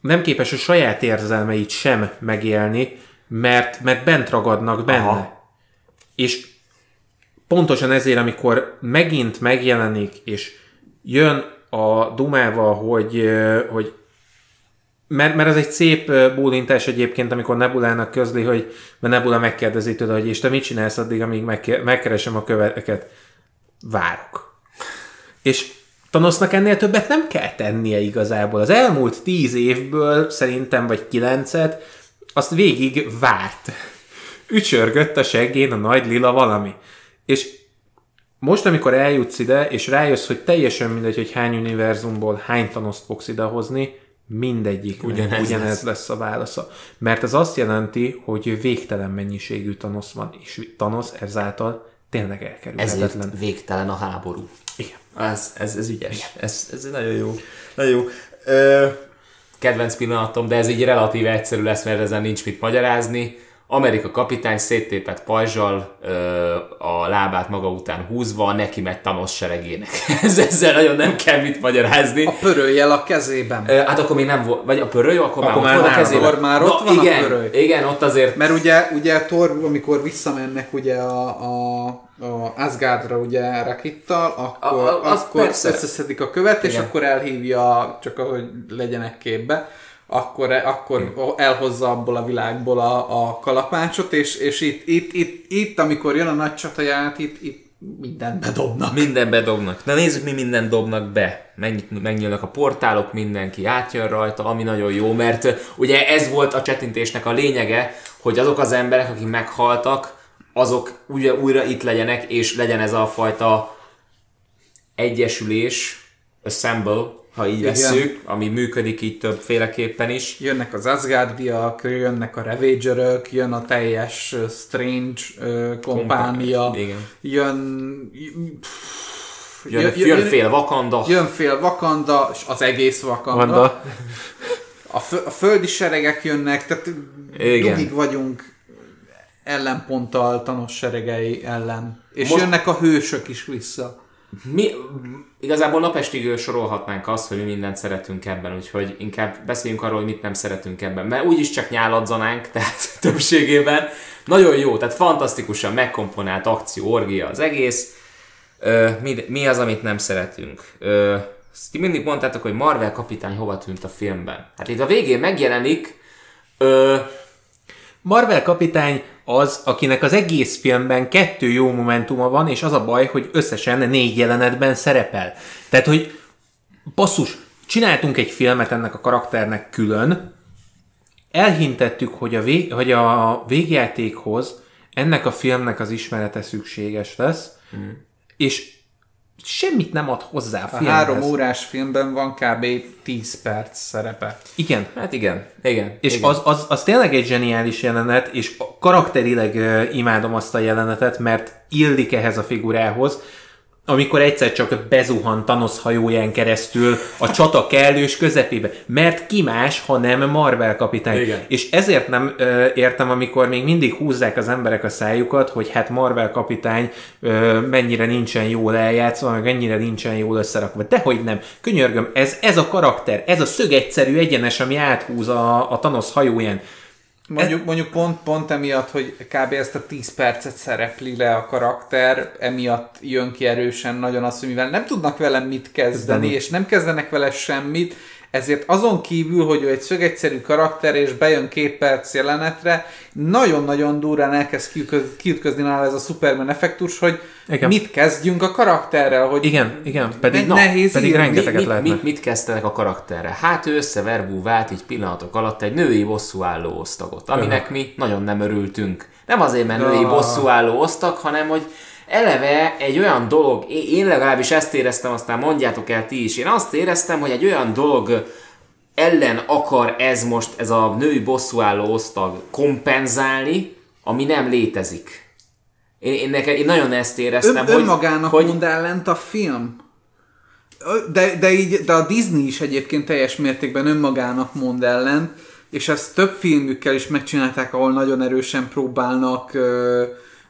nem képes a saját érzelmeit sem megélni, mert, mert bent ragadnak benne. Aha. És pontosan ezért, amikor megint megjelenik, és jön a Dumával, hogy, hogy mert, mert ez egy szép bólintás egyébként, amikor Nebulának közli, hogy mert Nebula megkérdezi tőle, hogy és te mit csinálsz addig, amíg megkeresem a követeket. Várok. És Thanosnak ennél többet nem kell tennie igazából. Az elmúlt tíz évből szerintem, vagy kilencet, azt végig várt. Ücsörgött a seggén a nagy lila valami. És most, amikor eljutsz ide, és rájössz, hogy teljesen mindegy, hogy hány univerzumból hány tanoszt fogsz idehozni, mindegyik ugyanez, ugyanez lesz. lesz a válasza. Mert ez azt jelenti, hogy végtelen mennyiségű tanosz van, és tanosz ezáltal tényleg elkerülhetetlen. Ezért végtelen a háború. Igen. Ez, ez, ez ügyes. Igen. Ez, ez nagyon jó. Nagyon jó. Ö, kedvenc pillanatom, de ez így relatíve egyszerű lesz, mert ezen nincs mit magyarázni Amerika kapitány széttépett pajzsal ö, a lábát maga után húzva neki megy Thanos seregének. Ez, ezzel nagyon nem kell mit magyarázni. A pörőjel a kezében. Ö, hát akkor még nem volt, vagy a pörőj, akkor, akkor már, már, a kezében. Akkor már ott van igen, a pörőj. Igen, ott azért. Mert ugye, ugye Thor, amikor visszamennek ugye a, a, a Asgardra ugye Rakittal, akkor, a, a, akkor összeszedik a követ, igen. és akkor elhívja, csak ahogy legyenek képbe akkor, akkor elhozza abból a világból a, a kalapácsot, és, és itt, itt, itt, itt, amikor jön a nagy csataját, itt, itt mindent bedobnak. Minden bedobnak. Na nézzük, mi mindent dobnak be. Megnyílnak a portálok, mindenki átjön rajta, ami nagyon jó, mert ugye ez volt a csetintésnek a lényege, hogy azok az emberek, akik meghaltak, azok ugye újra itt legyenek, és legyen ez a fajta egyesülés, assemble, ha így Igen. vesszük, ami működik így többféleképpen is. Jönnek az Asgardiak, jönnek a Ravagerök, jön a teljes Strange uh, kompánia, Igen. jön... Jön, jön, jön, jön fél Vakanda. Jön fél Vakanda, és az egész Vakanda. Vanda. A, fö, a földi seregek jönnek, tehát Igen. dugig vagyunk ellenponttal, tanos seregei ellen. És Most... jönnek a hősök is vissza. Mi, igazából napestig sorolhatnánk azt, hogy mi mindent szeretünk ebben, úgyhogy inkább beszéljünk arról, hogy mit nem szeretünk ebben, mert úgyis csak nyáladzanánk, tehát többségében. Nagyon jó, tehát fantasztikusan megkomponált akció, orgia az egész. Ö, mi, mi az, amit nem szeretünk? Ö, Ezt mindig mondtátok, hogy Marvel kapitány hova tűnt a filmben. Hát itt a végén megjelenik, ö, Marvel kapitány az, akinek az egész filmben kettő jó momentuma van, és az a baj, hogy összesen négy jelenetben szerepel. Tehát, hogy basszus, csináltunk egy filmet ennek a karakternek külön, elhintettük, hogy a, vég, hogy a végjátékhoz ennek a filmnek az ismerete szükséges lesz, mm. és semmit nem ad hozzá a A filmhez. három órás filmben van kb. 10 perc szerepe. Igen. hát igen, igen. És igen. az, az, az tényleg egy zseniális jelenet, és karakterileg uh, imádom azt a jelenetet, mert illik ehhez a figurához, amikor egyszer csak bezuhan Thanos hajóján keresztül a csata kellős közepébe. Mert ki más, ha nem Marvel kapitány. Igen. És ezért nem ö, értem, amikor még mindig húzzák az emberek a szájukat, hogy hát Marvel kapitány ö, mennyire nincsen jól eljátszva, meg mennyire nincsen jól összerakva. Dehogy nem. Könyörgöm, ez, ez a karakter, ez a szögegyszerű egyenes, ami áthúz a, a Thanos hajóján. Mondjuk, mondjuk pont, pont emiatt, hogy kb. ezt a 10 percet szerepli le a karakter, emiatt jön ki erősen nagyon az, hogy mivel nem tudnak vele mit kezdeni, Kezdeni. és nem kezdenek vele semmit, ezért azon kívül, hogy ő egy szögegyszerű karakter, és bejön két perc jelenetre, nagyon-nagyon durrán elkezd kiütközni nála ez a Superman effektus, hogy Igen. mit kezdjünk a karakterrel, hogy Igen, igen, pedig, Ne- nehéz pedig írni. rengeteget mit, lehetne. mit, mit kezdtenek a karakterre? Hát ő összeverbú vált így pillanatok alatt egy női bosszúálló osztagot, aminek mi nagyon nem örültünk. Nem azért, mert női bosszúálló osztag, hanem hogy eleve egy olyan dolog, én legalábbis ezt éreztem, aztán mondjátok el ti is, én azt éreztem, hogy egy olyan dolog ellen akar ez most, ez a női bosszúálló osztag kompenzálni, ami nem létezik. Én, én, nekem, én nagyon ezt éreztem, Ön, hogy, önmagának hogy mond ellent a film. De, de, így, de a Disney is egyébként teljes mértékben önmagának mond ellen, és ezt több filmükkel is megcsinálták, ahol nagyon erősen próbálnak ö,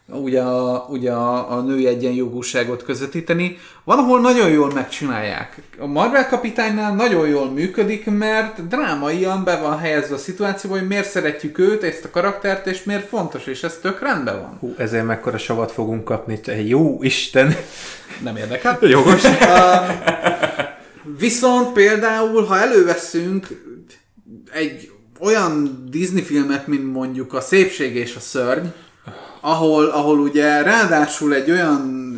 ugye a, ugye a, a női egyenjogúságot közvetíteni. Van, ahol nagyon jól megcsinálják. A Marvel kapitánynál nagyon jól működik, mert drámaian be van helyezve a szituációba, hogy miért szeretjük őt, ezt a karaktert, és miért fontos, és ez tök rendben van. Hú, ezért mekkora savat fogunk kapni. Jó Isten! Nem érdekel. Jogos. Viszont például, ha előveszünk egy olyan Disney filmet, mint mondjuk a Szépség és a Szörny, ahol, ahol ugye ráadásul egy olyan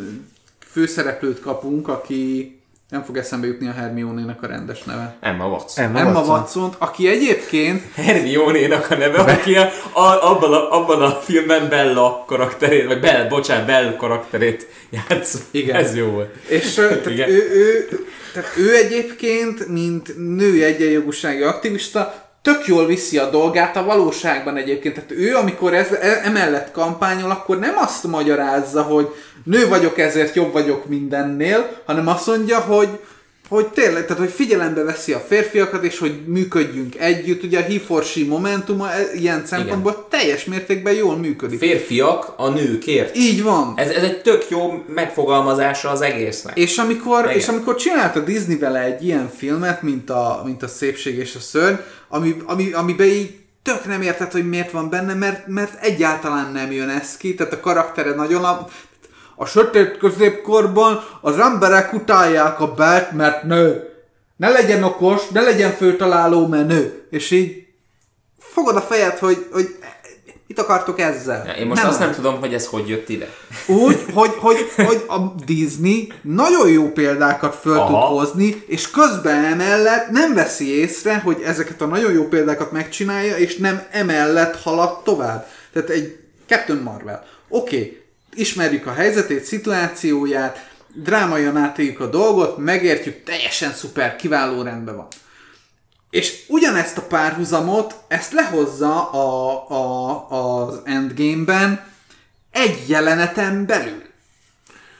főszereplőt kapunk, aki nem fog eszembe jutni a Hermione-nek a rendes neve. Emma Watson. Emma, Emma Watson. watson aki egyébként Hermione-nak a neve, aki a, a, abban, a, abban a filmben Bella karakterét, vagy Bell, bocsánat, Bell karakterét játsz. Igen. Ez jó volt. És tehát Igen. ő, ő, tehát ő egyébként, mint női egyenjogúsági aktivista, tök jól viszi a dolgát a valóságban egyébként. Tehát ő, amikor ez, e- emellett kampányol, akkor nem azt magyarázza, hogy nő vagyok, ezért jobb vagyok mindennél, hanem azt mondja, hogy hogy tényleg, tehát hogy figyelembe veszi a férfiakat, és hogy működjünk együtt. Ugye a he for she momentuma e- ilyen szempontból teljes mértékben jól működik. Férfiak a nőkért. Így van. Ez, ez egy tök jó megfogalmazása az egésznek. És amikor, Igen. és amikor csinált a Disney vele egy ilyen filmet, mint a, mint a Szépség és a Szörny, ami, ami, amiben így tök nem érted, hogy miért van benne, mert, mert egyáltalán nem jön ez ki, tehát a karaktere nagyon a, sötét középkorban az emberek utálják a Belt, mert nő. Ne legyen okos, ne legyen főtaláló, mert nő. És így fogod a fejed, hogy, hogy mit akartok ezzel? Én most nem azt nem tudom, hogy ez hogy jött ide. Úgy, hogy, hogy, hogy a Disney nagyon jó példákat föl Aha. tud hozni, és közben emellett nem veszi észre, hogy ezeket a nagyon jó példákat megcsinálja, és nem emellett halad tovább. Tehát egy Captain Marvel. Oké, okay, ismerjük a helyzetét, szituációját, drámaian átéljük a dolgot, megértjük, teljesen szuper, kiváló rendben van. És ugyanezt a párhuzamot, ezt lehozza a, a, az Endgame-ben egy jeleneten belül.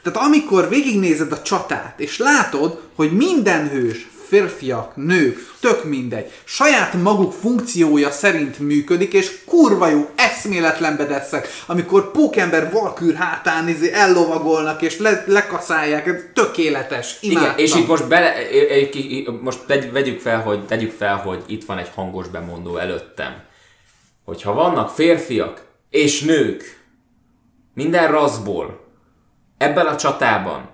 Tehát amikor végignézed a csatát, és látod, hogy minden hős, férfiak, nők, tök mindegy, saját maguk funkciója szerint működik, és kurva jó, eszméletlen bedeszek, amikor pókember valkűr hátán izé ellovagolnak, és le, lekaszálják, ez tökéletes, imádtam. Igen, és itt most bele, most tegy, vegyük fel, hogy, tegyük fel, hogy itt van egy hangos bemondó előttem. Hogyha vannak férfiak és nők, minden raszból, ebben a csatában,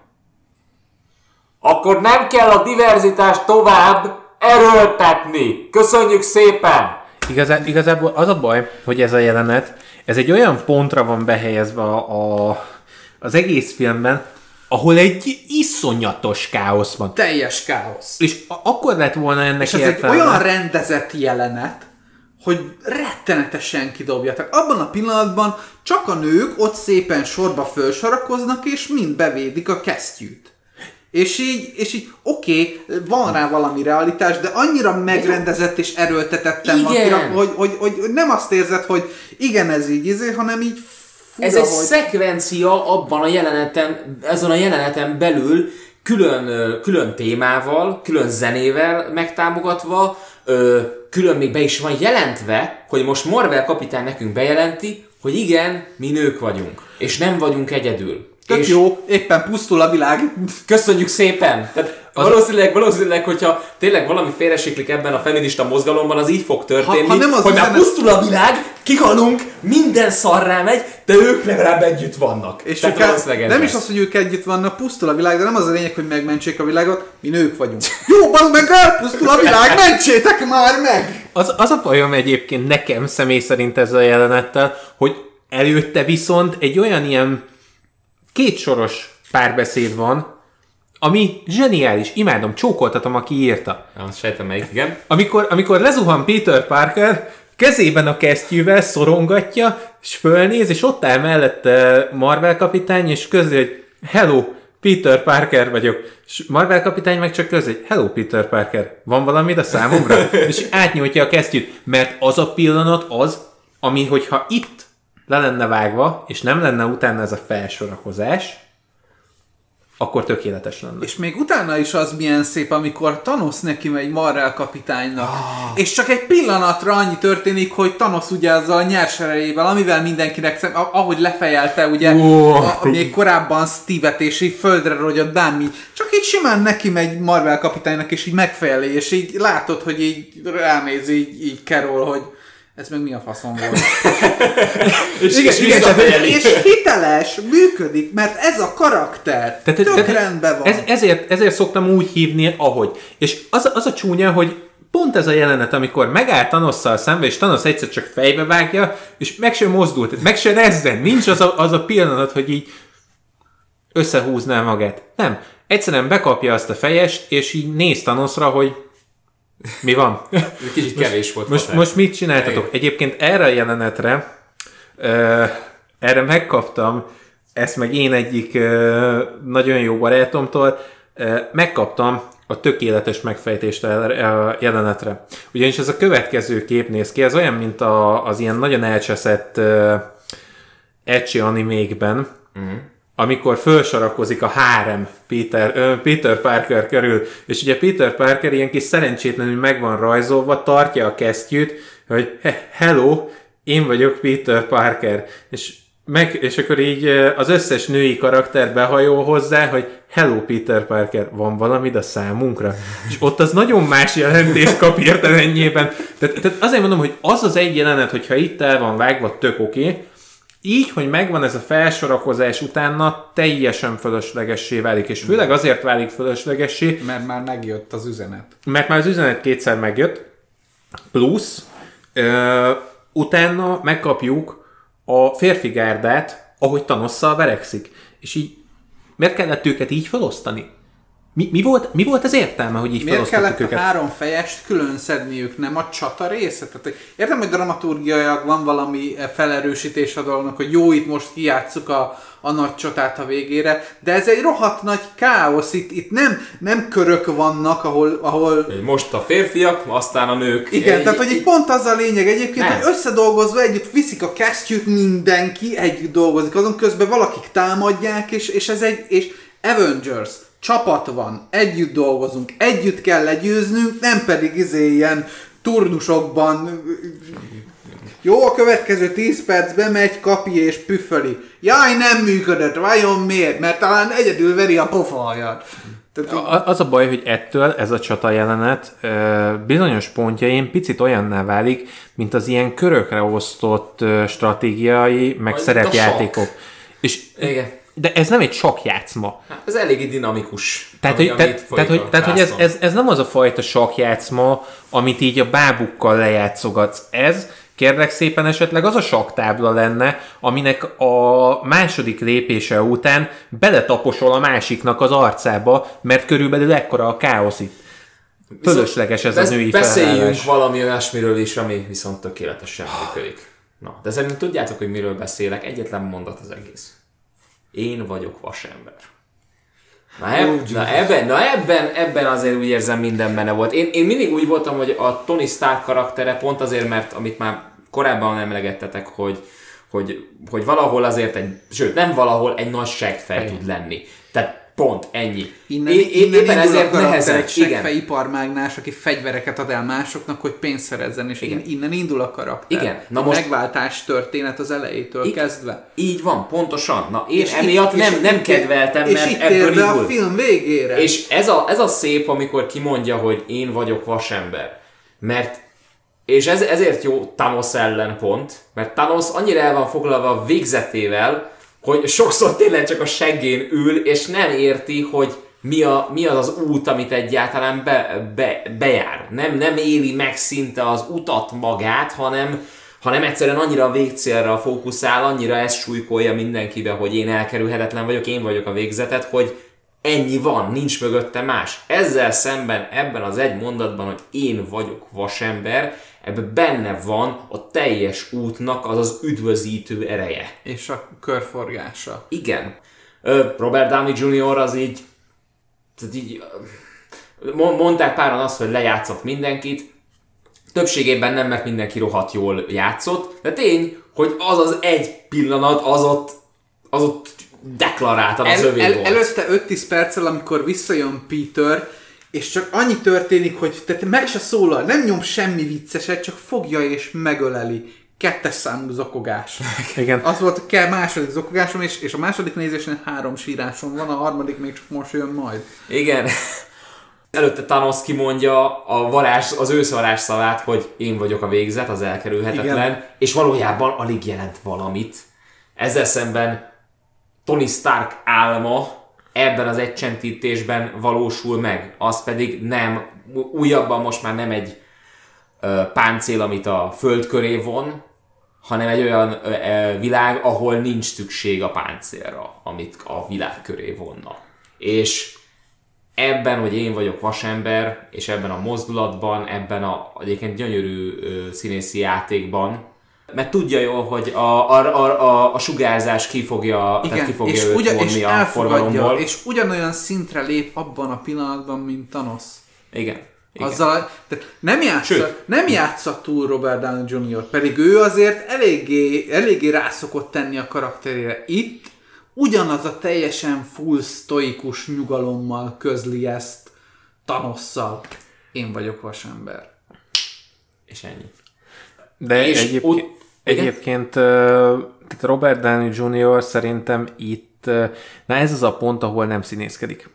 akkor nem kell a diverzitást tovább erőltetni. Köszönjük szépen! Igazá, igazából az a baj, hogy ez a jelenet, ez egy olyan pontra van behelyezve a, a, az egész filmben, ahol egy iszonyatos káosz van. Teljes káosz. És a- akkor lett volna ennek És ez egy értelme. olyan rendezett jelenet, hogy rettenetesen kidobja. Tehát abban a pillanatban csak a nők ott szépen sorba fölsorakoznak, és mind bevédik a kesztyűt. És így, és így oké, okay, van rá valami realitás, de annyira megrendezett és erőltetettem van, hogy, hogy, hogy, hogy, nem azt érzed, hogy igen, ez így izé, hanem így fura, Ez egy hogy... szekvencia abban a jeleneten, ezen a jeleneten belül külön, külön témával, külön zenével megtámogatva, külön még be is van jelentve, hogy most Marvel kapitány nekünk bejelenti, hogy igen, mi nők vagyunk, és nem vagyunk egyedül. Tök és jó, éppen pusztul a világ. Köszönjük szépen! Tehát Az- valószínűleg, valószínűleg, hogyha tényleg valami félresiklik ebben a feminista mozgalomban, az így fog történni, Ha- ha nem az hogy már pusztul a világ, kihalunk, minden szarrá megy, de ők legalább együtt vannak. És Tehát ők ez nem is az, hogy ők együtt vannak, pusztul a világ, de nem az a lényeg, hogy megmentsék a világot, mi nők vagyunk. Jó, az meg elpusztul a világ, mentsétek már meg! Az, az a bajom egyébként nekem személy szerint ezzel a jelenettel, hogy előtte viszont egy olyan ilyen kétsoros párbeszéd van, ami zseniális, imádom, csókoltatom, aki írta. Azt sejtem melyik, igen. Amikor, amikor lezuhan Peter Parker, kezében a kesztyűvel szorongatja, és fölnéz, és ott áll mellette Marvel kapitány, és közli, hogy hello, Peter Parker vagyok. És Marvel kapitány meg csak közli, hogy hello, Peter Parker, van valamit a számomra? és átnyújtja a kesztyűt, mert az a pillanat az, ami, hogyha itt le lenne vágva, és nem lenne utána ez a felsorakozás, akkor tökéletes lenne. És még utána is az milyen szép, amikor Thanos neki megy Marrel kapitánynak. Ah. És csak egy pillanatra annyi történik, hogy Thanos ugye azzal a nyers erejével, amivel mindenkinek, szem, ahogy lefejelte ugye, Ó, a, a, még korábban Steve-et, és így földre rogyott bármi, csak így simán neki megy Marvel kapitánynak, és így megfejeli, és így látod, hogy így ránéz így, így Carol, hogy ez meg mi a faszom volt. És, Igen, és igen, visszafejeli. és hiteles, működik, mert ez a karakter. Tehát, Tök tehát rendben van. Ez, ezért, ezért szoktam úgy hívni, ahogy. És az, az a csúnya, hogy pont ez a jelenet, amikor megáll Thanosszal szembe, és Thanos egyszer csak fejbe vágja, és meg sem mozdult, meg se rezzen, nincs az a, az a pillanat, hogy így összehúzná magát. Nem. Egyszerűen bekapja azt a fejest, és így néz Thanosra, hogy mi van. Kicsit kevés volt. Most, most mit csináltatok? Egyébként erre a jelenetre, ö, erre megkaptam, ezt meg én egyik ö, nagyon jó barátomtól, ö, megkaptam a tökéletes megfejtést a jelenetre. Ugyanis ez a következő kép néz ki, ez olyan, mint a, az ilyen nagyon elcseszett uh, ecsi animékben, amikor fölsorakozik a hárem Peter, Peter Parker körül, és ugye Peter Parker ilyen kis szerencsétlenül meg van rajzolva, tartja a kesztyűt, hogy he- hello, én vagyok Peter Parker, és, meg, és akkor így az összes női karakter behajol hozzá, hogy hello Peter Parker, van valamid a számunkra? És ott az nagyon más jelentést kap értelennyiében. Tehát, tehát azért mondom, hogy az az egy jelenet, hogyha itt el van vágva, tök oké, okay, így, hogy megvan ez a felsorakozás utána, teljesen fölöslegessé válik, és főleg azért válik fölöslegessé, Mert már megjött az üzenet. mert már az üzenet kétszer megjött, plusz ö, utána megkapjuk a férfi gárdát, ahogy Thanosszal verekszik. És így miért kellett őket így felosztani? Mi, mi, volt, mi volt az értelme, hogy így Miért kellett a őket? három fejest külön szedniük, nem a csata része? Tehát, értem, hogy dramaturgiailag van valami eh, felerősítés a dolognak, hogy jó, itt most kijátszuk a, a nagy csatát a végére, de ez egy rohadt nagy káosz, itt, itt nem, nem körök vannak, ahol, ahol Most a férfiak, aztán a nők. igen, Egy- tehát hogy itt pont az a lényeg egyébként, Nem. hogy összedolgozva együtt viszik a kesztyűt, mindenki együtt dolgozik, azon közben valakik támadják, és, és ez egy, és Avengers, csapat van, együtt dolgozunk, együtt kell legyőznünk, nem pedig izé ilyen turnusokban jó, a következő 10 percben megy, kapi és püfföli. Jaj, nem működött, vajon miért? Mert talán egyedül veri a pofajat. Tehát, A- Az a baj, hogy ettől ez a csata jelenet ö, bizonyos pontjain picit olyanná válik, mint az ilyen körökre osztott ö, stratégiai, meg szerepjátékok. És Igen. De ez nem egy sakjátszma. Hát ez eléggé dinamikus. Tehát, ami- hogy, amit tehát, hogy, a tehát, hogy ez, ez, ez nem az a fajta sakjátszma, amit így a bábukkal lejátszogatsz. Ez kérlek szépen esetleg az a saktábla lenne, aminek a második lépése után beletaposol a másiknak az arcába, mert körülbelül ekkora a káosz itt. Fölösleges ez a Besz- női Beszéljünk felállás. valami olyasmiről is, ami viszont tökéletesen működik. Na, de szerintem tudjátok, hogy miről beszélek. Egyetlen mondat az egész. Én vagyok vasember. Na, eb- na, ebben, na ebben, ebben azért úgy érzem minden benne volt. Én, én mindig úgy voltam, hogy a Tony Stark karaktere pont azért, mert amit már korábban emlegettetek, hogy, hogy, hogy valahol azért egy, sőt nem valahol egy nagy seggfej tud lenni. Tehát pont ennyi. Innen, én- innen éppen indul ezért nehezen. egy Igen. seggfej iparmágnás, aki fegyvereket ad el másoknak, hogy pénzt szerezzen, és Igen. Innen indul a karakter. Igen. Na most- Megváltás történet az elejétől I- kezdve. Így van, pontosan. Na, én És emiatt itt- nem, és nem kedveltem, és mert itt ebből be a indul. film végére. És ez a, ez a szép, amikor kimondja, hogy én vagyok vasember. Mert és ez, ezért jó Thanos ellen pont, mert Thanos annyira el van foglalva a végzetével, hogy sokszor tényleg csak a seggén ül, és nem érti, hogy mi, a, mi az az út, amit egyáltalán be, be, bejár. Nem, nem éli meg szinte az utat magát, hanem, hanem egyszerűen annyira a végcélra fókuszál, annyira ezt súlykolja mindenkibe, hogy én elkerülhetetlen vagyok, én vagyok a végzetet, hogy ennyi van, nincs mögötte más. Ezzel szemben ebben az egy mondatban, hogy én vagyok vasember, ebben benne van a teljes útnak az az üdvözítő ereje. és a körforgása. Igen. Robert Downey Jr. az így, tehát így mondták páran azt, hogy lejátszott mindenkit, többségében nem, mert mindenki rohadt jól játszott, de tény, hogy az az egy pillanat, az ott, az ott deklaráltan az El, övé el, volt. előtte 5-10 perccel, amikor visszajön Peter, és csak annyi történik, hogy tehát meg se szólal, nem nyom semmi vicceset, csak fogja és megöleli. Kettes számú zokogás. Igen. Az volt a kell második zokogásom, és, és a második nézésen három sírásom van, a harmadik még csak most jön majd. Igen. Előtte Thanos kimondja a varázs, az őszvarázs szavát, hogy én vagyok a végzet, az elkerülhetetlen, Igen. és valójában alig jelent valamit. Ezzel szemben Tony Stark álma ebben az egycsentítésben valósul meg. Az pedig nem, újabban most már nem egy ö, páncél, amit a föld köré von, hanem egy olyan ö, ö, világ, ahol nincs szükség a páncélra, amit a világ köré vonna. És ebben, hogy én vagyok vasember, és ebben a mozdulatban, ebben a egyébként gyönyörű ö, színészi játékban, mert tudja jól, hogy a, a, a, a, a sugárzás ki fogja, tehát ki fogja és, őt ugyan, és a forgalomból. és ugyanolyan szintre lép abban a pillanatban, mint Thanos. Igen. Igen. Azzal, tehát nem játsza, Sőt. nem játsza túl Robert Downey Jr., pedig ő azért eléggé, eléggé rászokott tenni a karakterére. Itt ugyanaz a teljesen full sztoikus nyugalommal közli ezt Thanosszal. Én vagyok vasember. És ennyi. De És egyébként, igen? egyébként tehát Robert Downey Jr. szerintem itt, na ez az a pont, ahol nem színészkedik.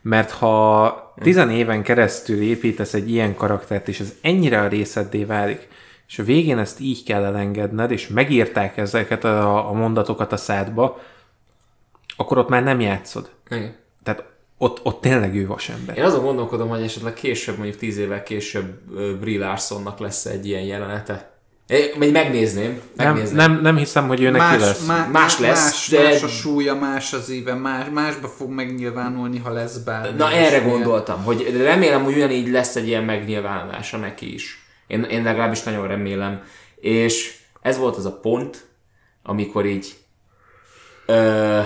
Mert ha tizen éven keresztül építesz egy ilyen karaktert, és ez ennyire a részeddé válik, és a végén ezt így kell elengedned, és megírták ezeket a, a mondatokat a szádba, akkor ott már nem játszod. Igen. Tehát ott, ott tényleg ő vasember. Én azon gondolkodom, hogy esetleg később, mondjuk tíz évvel később Brie Larsonnak lesz egy ilyen jelenete. Én még megnézném. Nem, megnézném. nem, nem hiszem, hogy ő neki Más, lesz. má, Más lesz, más, de- más a súlya, más az íve, más, másba fog megnyilvánulni, ha lesz bármi. Na erre ilyen- gondoltam, hogy remélem, hogy ugyanígy lesz egy ilyen megnyilvánulása neki is. Én, én legalábbis nagyon remélem. És ez volt az a pont, amikor így ö,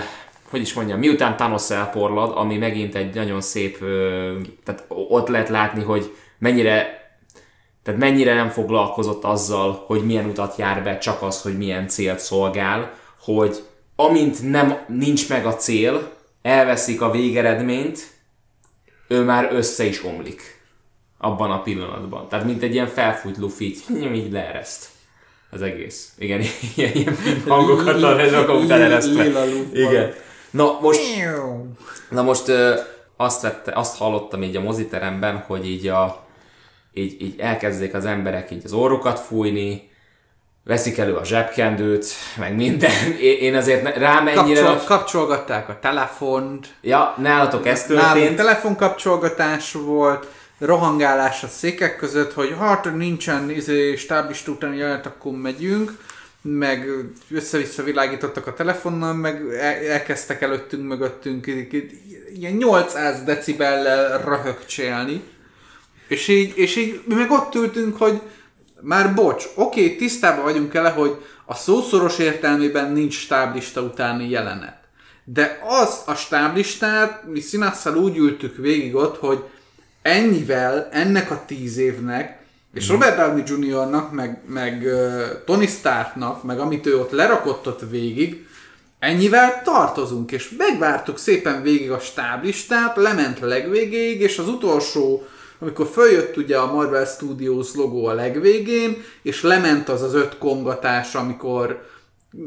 hogy is mondjam, miután Thanos elporlad, ami megint egy nagyon szép, ö, tehát ott lehet látni, hogy mennyire tehát mennyire nem foglalkozott azzal, hogy milyen utat jár be, csak az, hogy milyen célt szolgál, hogy amint nem nincs meg a cél, elveszik a végeredményt, ő már össze is omlik abban a pillanatban. Tehát mint egy ilyen felfújt lufi, így, így leereszt az egész. Igen, ilyen, ilyen hangokat ad, ez akkor után eresztve. Igen. Na most, na most ö, azt, vette, azt hallottam így a moziteremben, hogy így, a, így, így elkezdték az emberek így az orrukat fújni, veszik elő a zsebkendőt, meg minden. Én azért rám ennyire... Kapcsol, kapcsolgatták a telefont, Ja, nálatok ez Nálunk történt. telefonkapcsolgatás volt, rohangálás a székek között, hogy hát nincsen izé, stáblista utáni jelenet, akkor megyünk, meg össze-vissza világítottak a telefonnal, meg el- elkezdtek előttünk, mögöttünk ilyen 800 decibellel röhögcsélni. És így, és így mi meg ott ültünk, hogy már bocs, oké, tisztában vagyunk ele, hogy a szószoros értelmében nincs stáblista utáni jelenet. De az a stáblistát, mi színasszal úgy ültük végig ott, hogy ennyivel, ennek a tíz évnek, és Robert Downey Jr.-nak, meg, meg uh, Tony Starknak, meg amit ő ott lerakott ott végig, ennyivel tartozunk, és megvártuk szépen végig a stáblistát, lement legvégéig, és az utolsó, amikor följött ugye a Marvel Studios logó a legvégén, és lement az az öt kongatás, amikor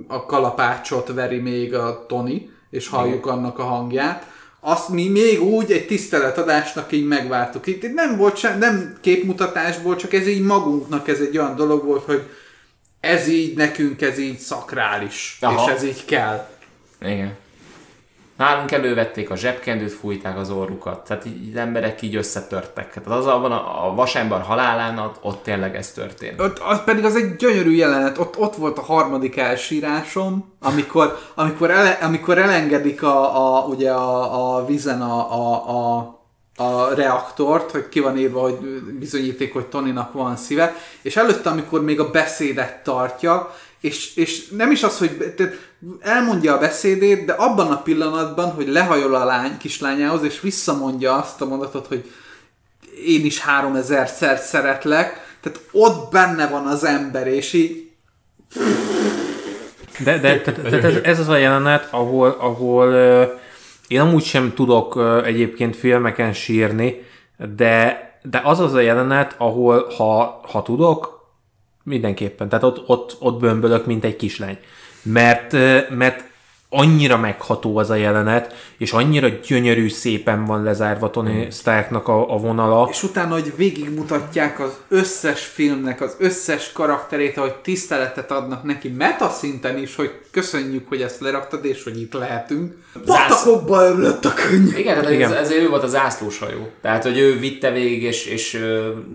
a kalapácsot veri még a Tony, és halljuk annak a hangját, azt mi még úgy egy tiszteletadásnak így megvártuk. Itt itt nem volt sem, nem képmutatásból, csak ez így magunknak ez egy olyan dolog volt, hogy ez így nekünk, ez így szakrális, Aha. és ez így kell. Igen. Nálunk elővették a zsebkendőt, fújták az orrukat. Tehát így, az emberek így összetörtek. Tehát az abban a, a vasember halálán, ott, tényleg ez történt. Ott, az pedig az egy gyönyörű jelenet, ott, ott volt a harmadik elsírásom, amikor, amikor, ele, amikor elengedik a, a, ugye a, a vízen a, a, a, a reaktort, hogy ki van írva, hogy bizonyíték, hogy Tonynak van szíve, és előtte, amikor még a beszédet tartja, és, és nem is az, hogy tehát elmondja a beszédét, de abban a pillanatban, hogy lehajol a lány, kislányához, és visszamondja azt a mondatot, hogy én is 3000-szer szeretlek, tehát ott benne van az ember, és így De, de tehát, tehát ez, ez az a jelenet, ahol, ahol én amúgy sem tudok egyébként filmeken sírni, de, de az az a jelenet, ahol ha, ha tudok, mindenképpen. Tehát ott, ott, ott bömbölök, mint egy kislány. Mert, mert annyira megható az a jelenet, és annyira gyönyörű szépen van lezárva Tony Starknak a, a vonala. és utána, hogy végigmutatják az összes filmnek az összes karakterét, ahogy tiszteletet adnak neki meta szinten is, hogy köszönjük, hogy ezt leraktad, és hogy itt lehetünk. Patakokba örülött a könnyű. Igen, tehát Igen. Ez, ezért ő volt a zászlós hajó. Tehát, hogy ő vitte végig, és, és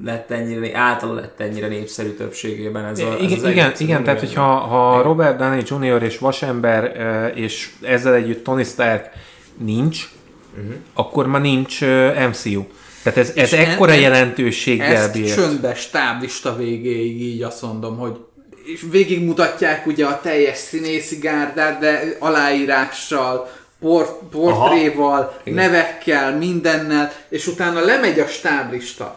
lett ennyire, által lett ennyire népszerű többségében ez a ez Igen, az igen, igen tehát hogyha ha Robert Downey Jr. és Vasember eh, és ezzel együtt Tony Stark nincs, uh-huh. akkor ma nincs MCU. Tehát ez, ez en- ekkora en- jelentőséggel Ezt bír. csöndbe stáblista végéig így azt mondom, hogy és végigmutatják ugye a teljes színészi gárdát, de aláírással, port, portréval, nevekkel, mindennel, és utána lemegy a stáblista.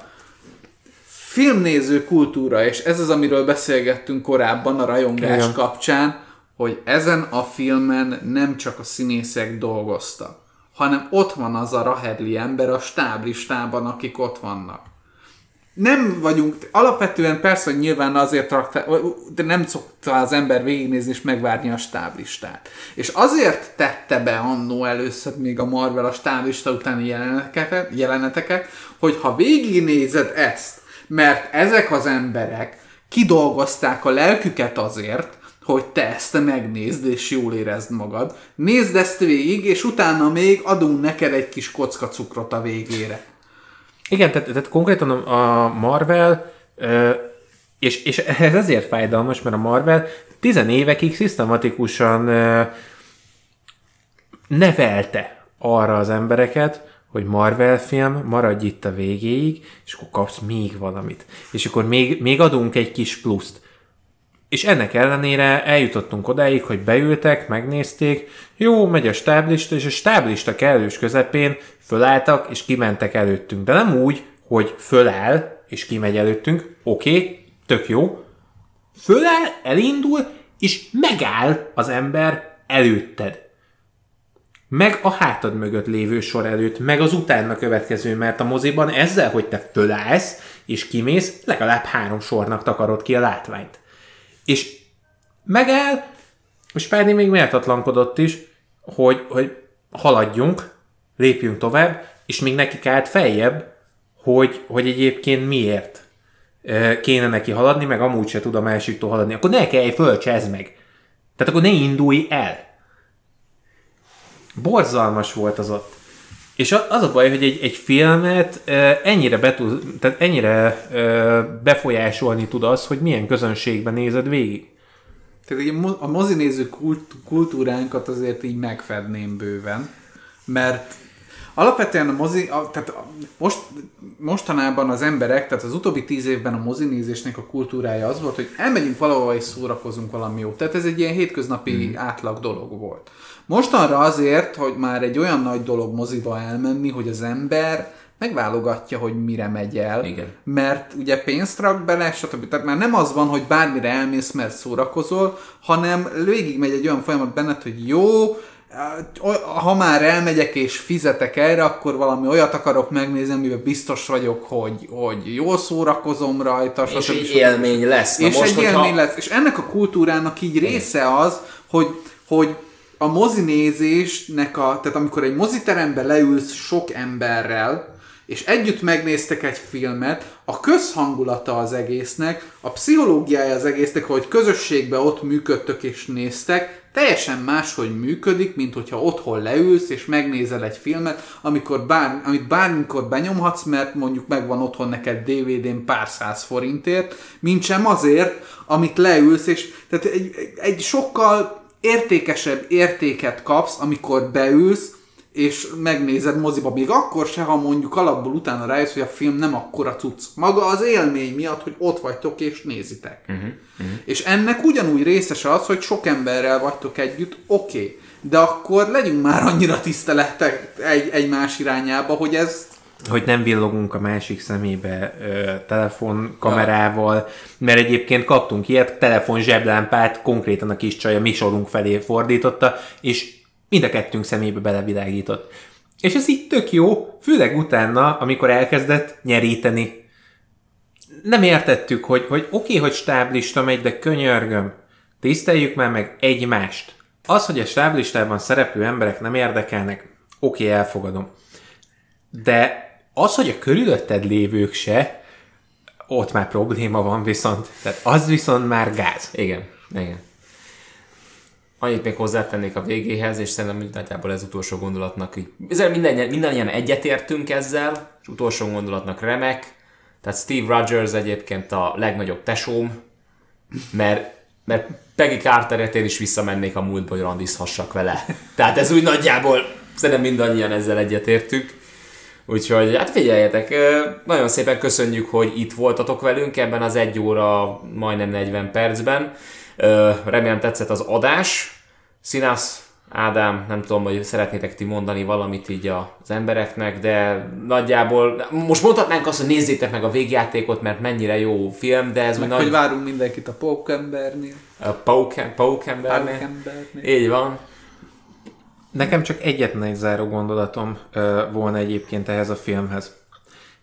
Filmnéző kultúra, és ez az, amiről beszélgettünk korábban a rajongás Igen. kapcsán, hogy ezen a filmen nem csak a színészek dolgoztak, hanem ott van az a Rahedli ember a stáblistában, akik ott vannak nem vagyunk, alapvetően persze, hogy nyilván azért raktál, de nem szokta az ember végignézni és megvárni a stáblistát. És azért tette be annó először még a Marvel a stáblista utáni jeleneteket, jeleneteket hogy ha végignézed ezt, mert ezek az emberek kidolgozták a lelküket azért, hogy te ezt megnézd és jól érezd magad. Nézd ezt végig, és utána még adunk neked egy kis kocka cukrot a végére. Igen, tehát, tehát konkrétan a Marvel, és, és ez ezért fájdalmas, mert a Marvel tizen évekig szisztematikusan nevelte arra az embereket, hogy Marvel film, maradj itt a végéig, és akkor kapsz még valamit. És akkor még, még adunk egy kis pluszt. És ennek ellenére eljutottunk odáig, hogy beültek, megnézték, jó, megy a stáblista, és a stáblista kellős közepén fölálltak, és kimentek előttünk. De nem úgy, hogy föláll, és kimegy előttünk, oké, okay, tök jó. Föláll, elindul, és megáll az ember előtted. Meg a hátad mögött lévő sor előtt, meg az utána következő, mert a moziban ezzel, hogy te fölállsz és kimész, legalább három sornak takarod ki a látványt. És megáll, és Párni még méltatlankodott is, hogy, hogy haladjunk, lépjünk tovább, és még neki állt feljebb, hogy, hogy egyébként miért kéne neki haladni, meg amúgy se tud a másiktól haladni, akkor ne kelj föl, meg. Tehát akkor ne indulj el. Borzalmas volt az ott. És az a baj, hogy egy, egy filmet ennyire, betul, tehát ennyire befolyásolni tud az, hogy milyen közönségben nézed végig. Tehát a mo- a mozinéző kult- kultúránkat azért így megfedném bőven, mert alapvetően a mozi, a, tehát a, most, mostanában az emberek, tehát az utóbbi tíz évben a mozinézésnek a kultúrája az volt, hogy elmegyünk valahova és szórakozunk valami jót. Tehát ez egy ilyen hétköznapi mm. átlag dolog volt. Mostanra azért, hogy már egy olyan nagy dolog moziba elmenni, hogy az ember megválogatja, hogy mire megy el. Igen. Mert ugye pénzt rak bele, stb. Tehát már nem az van, hogy bármire elmész, mert szórakozol, hanem végigmegy egy olyan folyamat benned, hogy jó, ha már elmegyek és fizetek erre, akkor valami olyat akarok megnézni, amiben biztos vagyok, hogy, hogy jól szórakozom rajta, És egy élmény lesz. Na és most, egy hogyha- élmény lesz. És ennek a kultúrának így része az, hogy, hogy a mozinézésnek a, tehát amikor egy moziterembe leülsz sok emberrel, és együtt megnéztek egy filmet, a közhangulata az egésznek, a pszichológiája az egésznek, hogy közösségben ott működtök és néztek, teljesen máshogy működik, mint hogyha otthon leülsz és megnézel egy filmet, amikor bár, amit bármikor benyomhatsz, mert mondjuk megvan otthon neked DVD-n pár száz forintért, mint sem azért, amit leülsz, és tehát egy, egy sokkal értékesebb értéket kapsz, amikor beülsz, és megnézed moziba, még akkor se, ha mondjuk alapból utána rájössz, hogy a film nem akkora cucc. Maga az élmény miatt, hogy ott vagytok és nézitek. Uh-huh, uh-huh. És ennek ugyanúgy részese az, hogy sok emberrel vagytok együtt, oké. Okay. De akkor legyünk már annyira tiszteletek egy, egymás irányába, hogy ez hogy nem villogunk a másik szemébe ö, telefonkamerával, mert egyébként kaptunk ilyet, telefon zseblámpát konkrétan a kis csaj a mi sorunk felé fordította, és mind a kettőnk szemébe belevilágított. És ez így tök jó, főleg utána, amikor elkezdett nyeríteni. Nem értettük, hogy, hogy oké, okay, hogy stáblista megy, de könyörgöm, tiszteljük már meg egymást. Az, hogy a stáblistában szereplő emberek nem érdekelnek, oké, okay, elfogadom. De az, hogy a körülötted lévők se, ott már probléma van viszont. Tehát az viszont már gáz. Igen, igen. Annyit még hozzátennék a végéhez, és szerintem nagyjából ez utolsó gondolatnak, így, ezzel minden, mindannyian egyetértünk ezzel, és utolsó gondolatnak remek, tehát Steve Rogers egyébként a legnagyobb tesóm, mert, mert Peggy Carteret én is visszamennék a múltba, hogy randizhassak vele. Tehát ez úgy nagyjából, szerintem mindannyian ezzel egyetértünk. Úgyhogy hát figyeljetek, nagyon szépen köszönjük, hogy itt voltatok velünk ebben az egy óra, majdnem 40 percben. Remélem tetszett az adás. Színász, Ádám, nem tudom, hogy szeretnétek ti mondani valamit így az embereknek, de nagyjából most mondhatnánk azt, hogy nézzétek meg a végjátékot, mert mennyire jó film, de ez meg, nagy... hogy várunk mindenkit a Pókembernél. A Pokembernél. Pókembernél. Így van. Nekem csak egyetlen egy záró gondolatom volna egyébként ehhez a filmhez.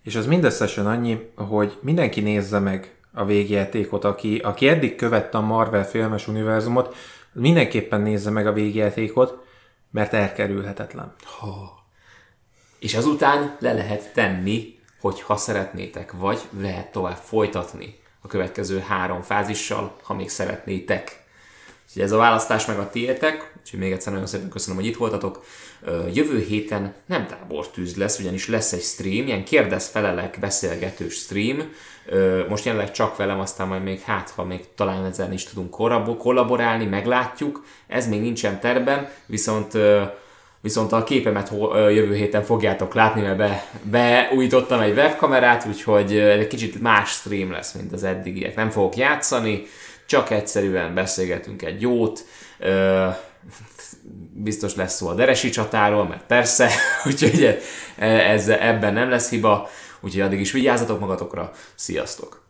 És az mindösszesen annyi, hogy mindenki nézze meg a végjátékot, aki, aki eddig követte a Marvel filmes univerzumot, mindenképpen nézze meg a végjátékot, mert elkerülhetetlen. És azután le lehet tenni, hogy ha szeretnétek, vagy lehet tovább folytatni a következő három fázissal, ha még szeretnétek. Úgyhogy ez a választás meg a tiétek, úgyhogy még egyszer nagyon szépen köszönöm, hogy itt voltatok. Jövő héten nem tábortűz lesz, ugyanis lesz egy stream, ilyen kérdez-felelek beszélgetős stream. Most jelenleg csak velem, aztán majd még hát, ha még talán ezzel is tudunk kollaborálni, meglátjuk. Ez még nincsen terben, viszont Viszont a képemet jövő héten fogjátok látni, mert be, beújítottam egy webkamerát, úgyhogy egy kicsit más stream lesz, mint az eddigiek. Nem fogok játszani, csak egyszerűen beszélgetünk egy jót. Biztos lesz szó a deresi csatáról, mert persze, úgyhogy ez, ebben nem lesz hiba. Úgyhogy addig is vigyázzatok magatokra. Sziasztok!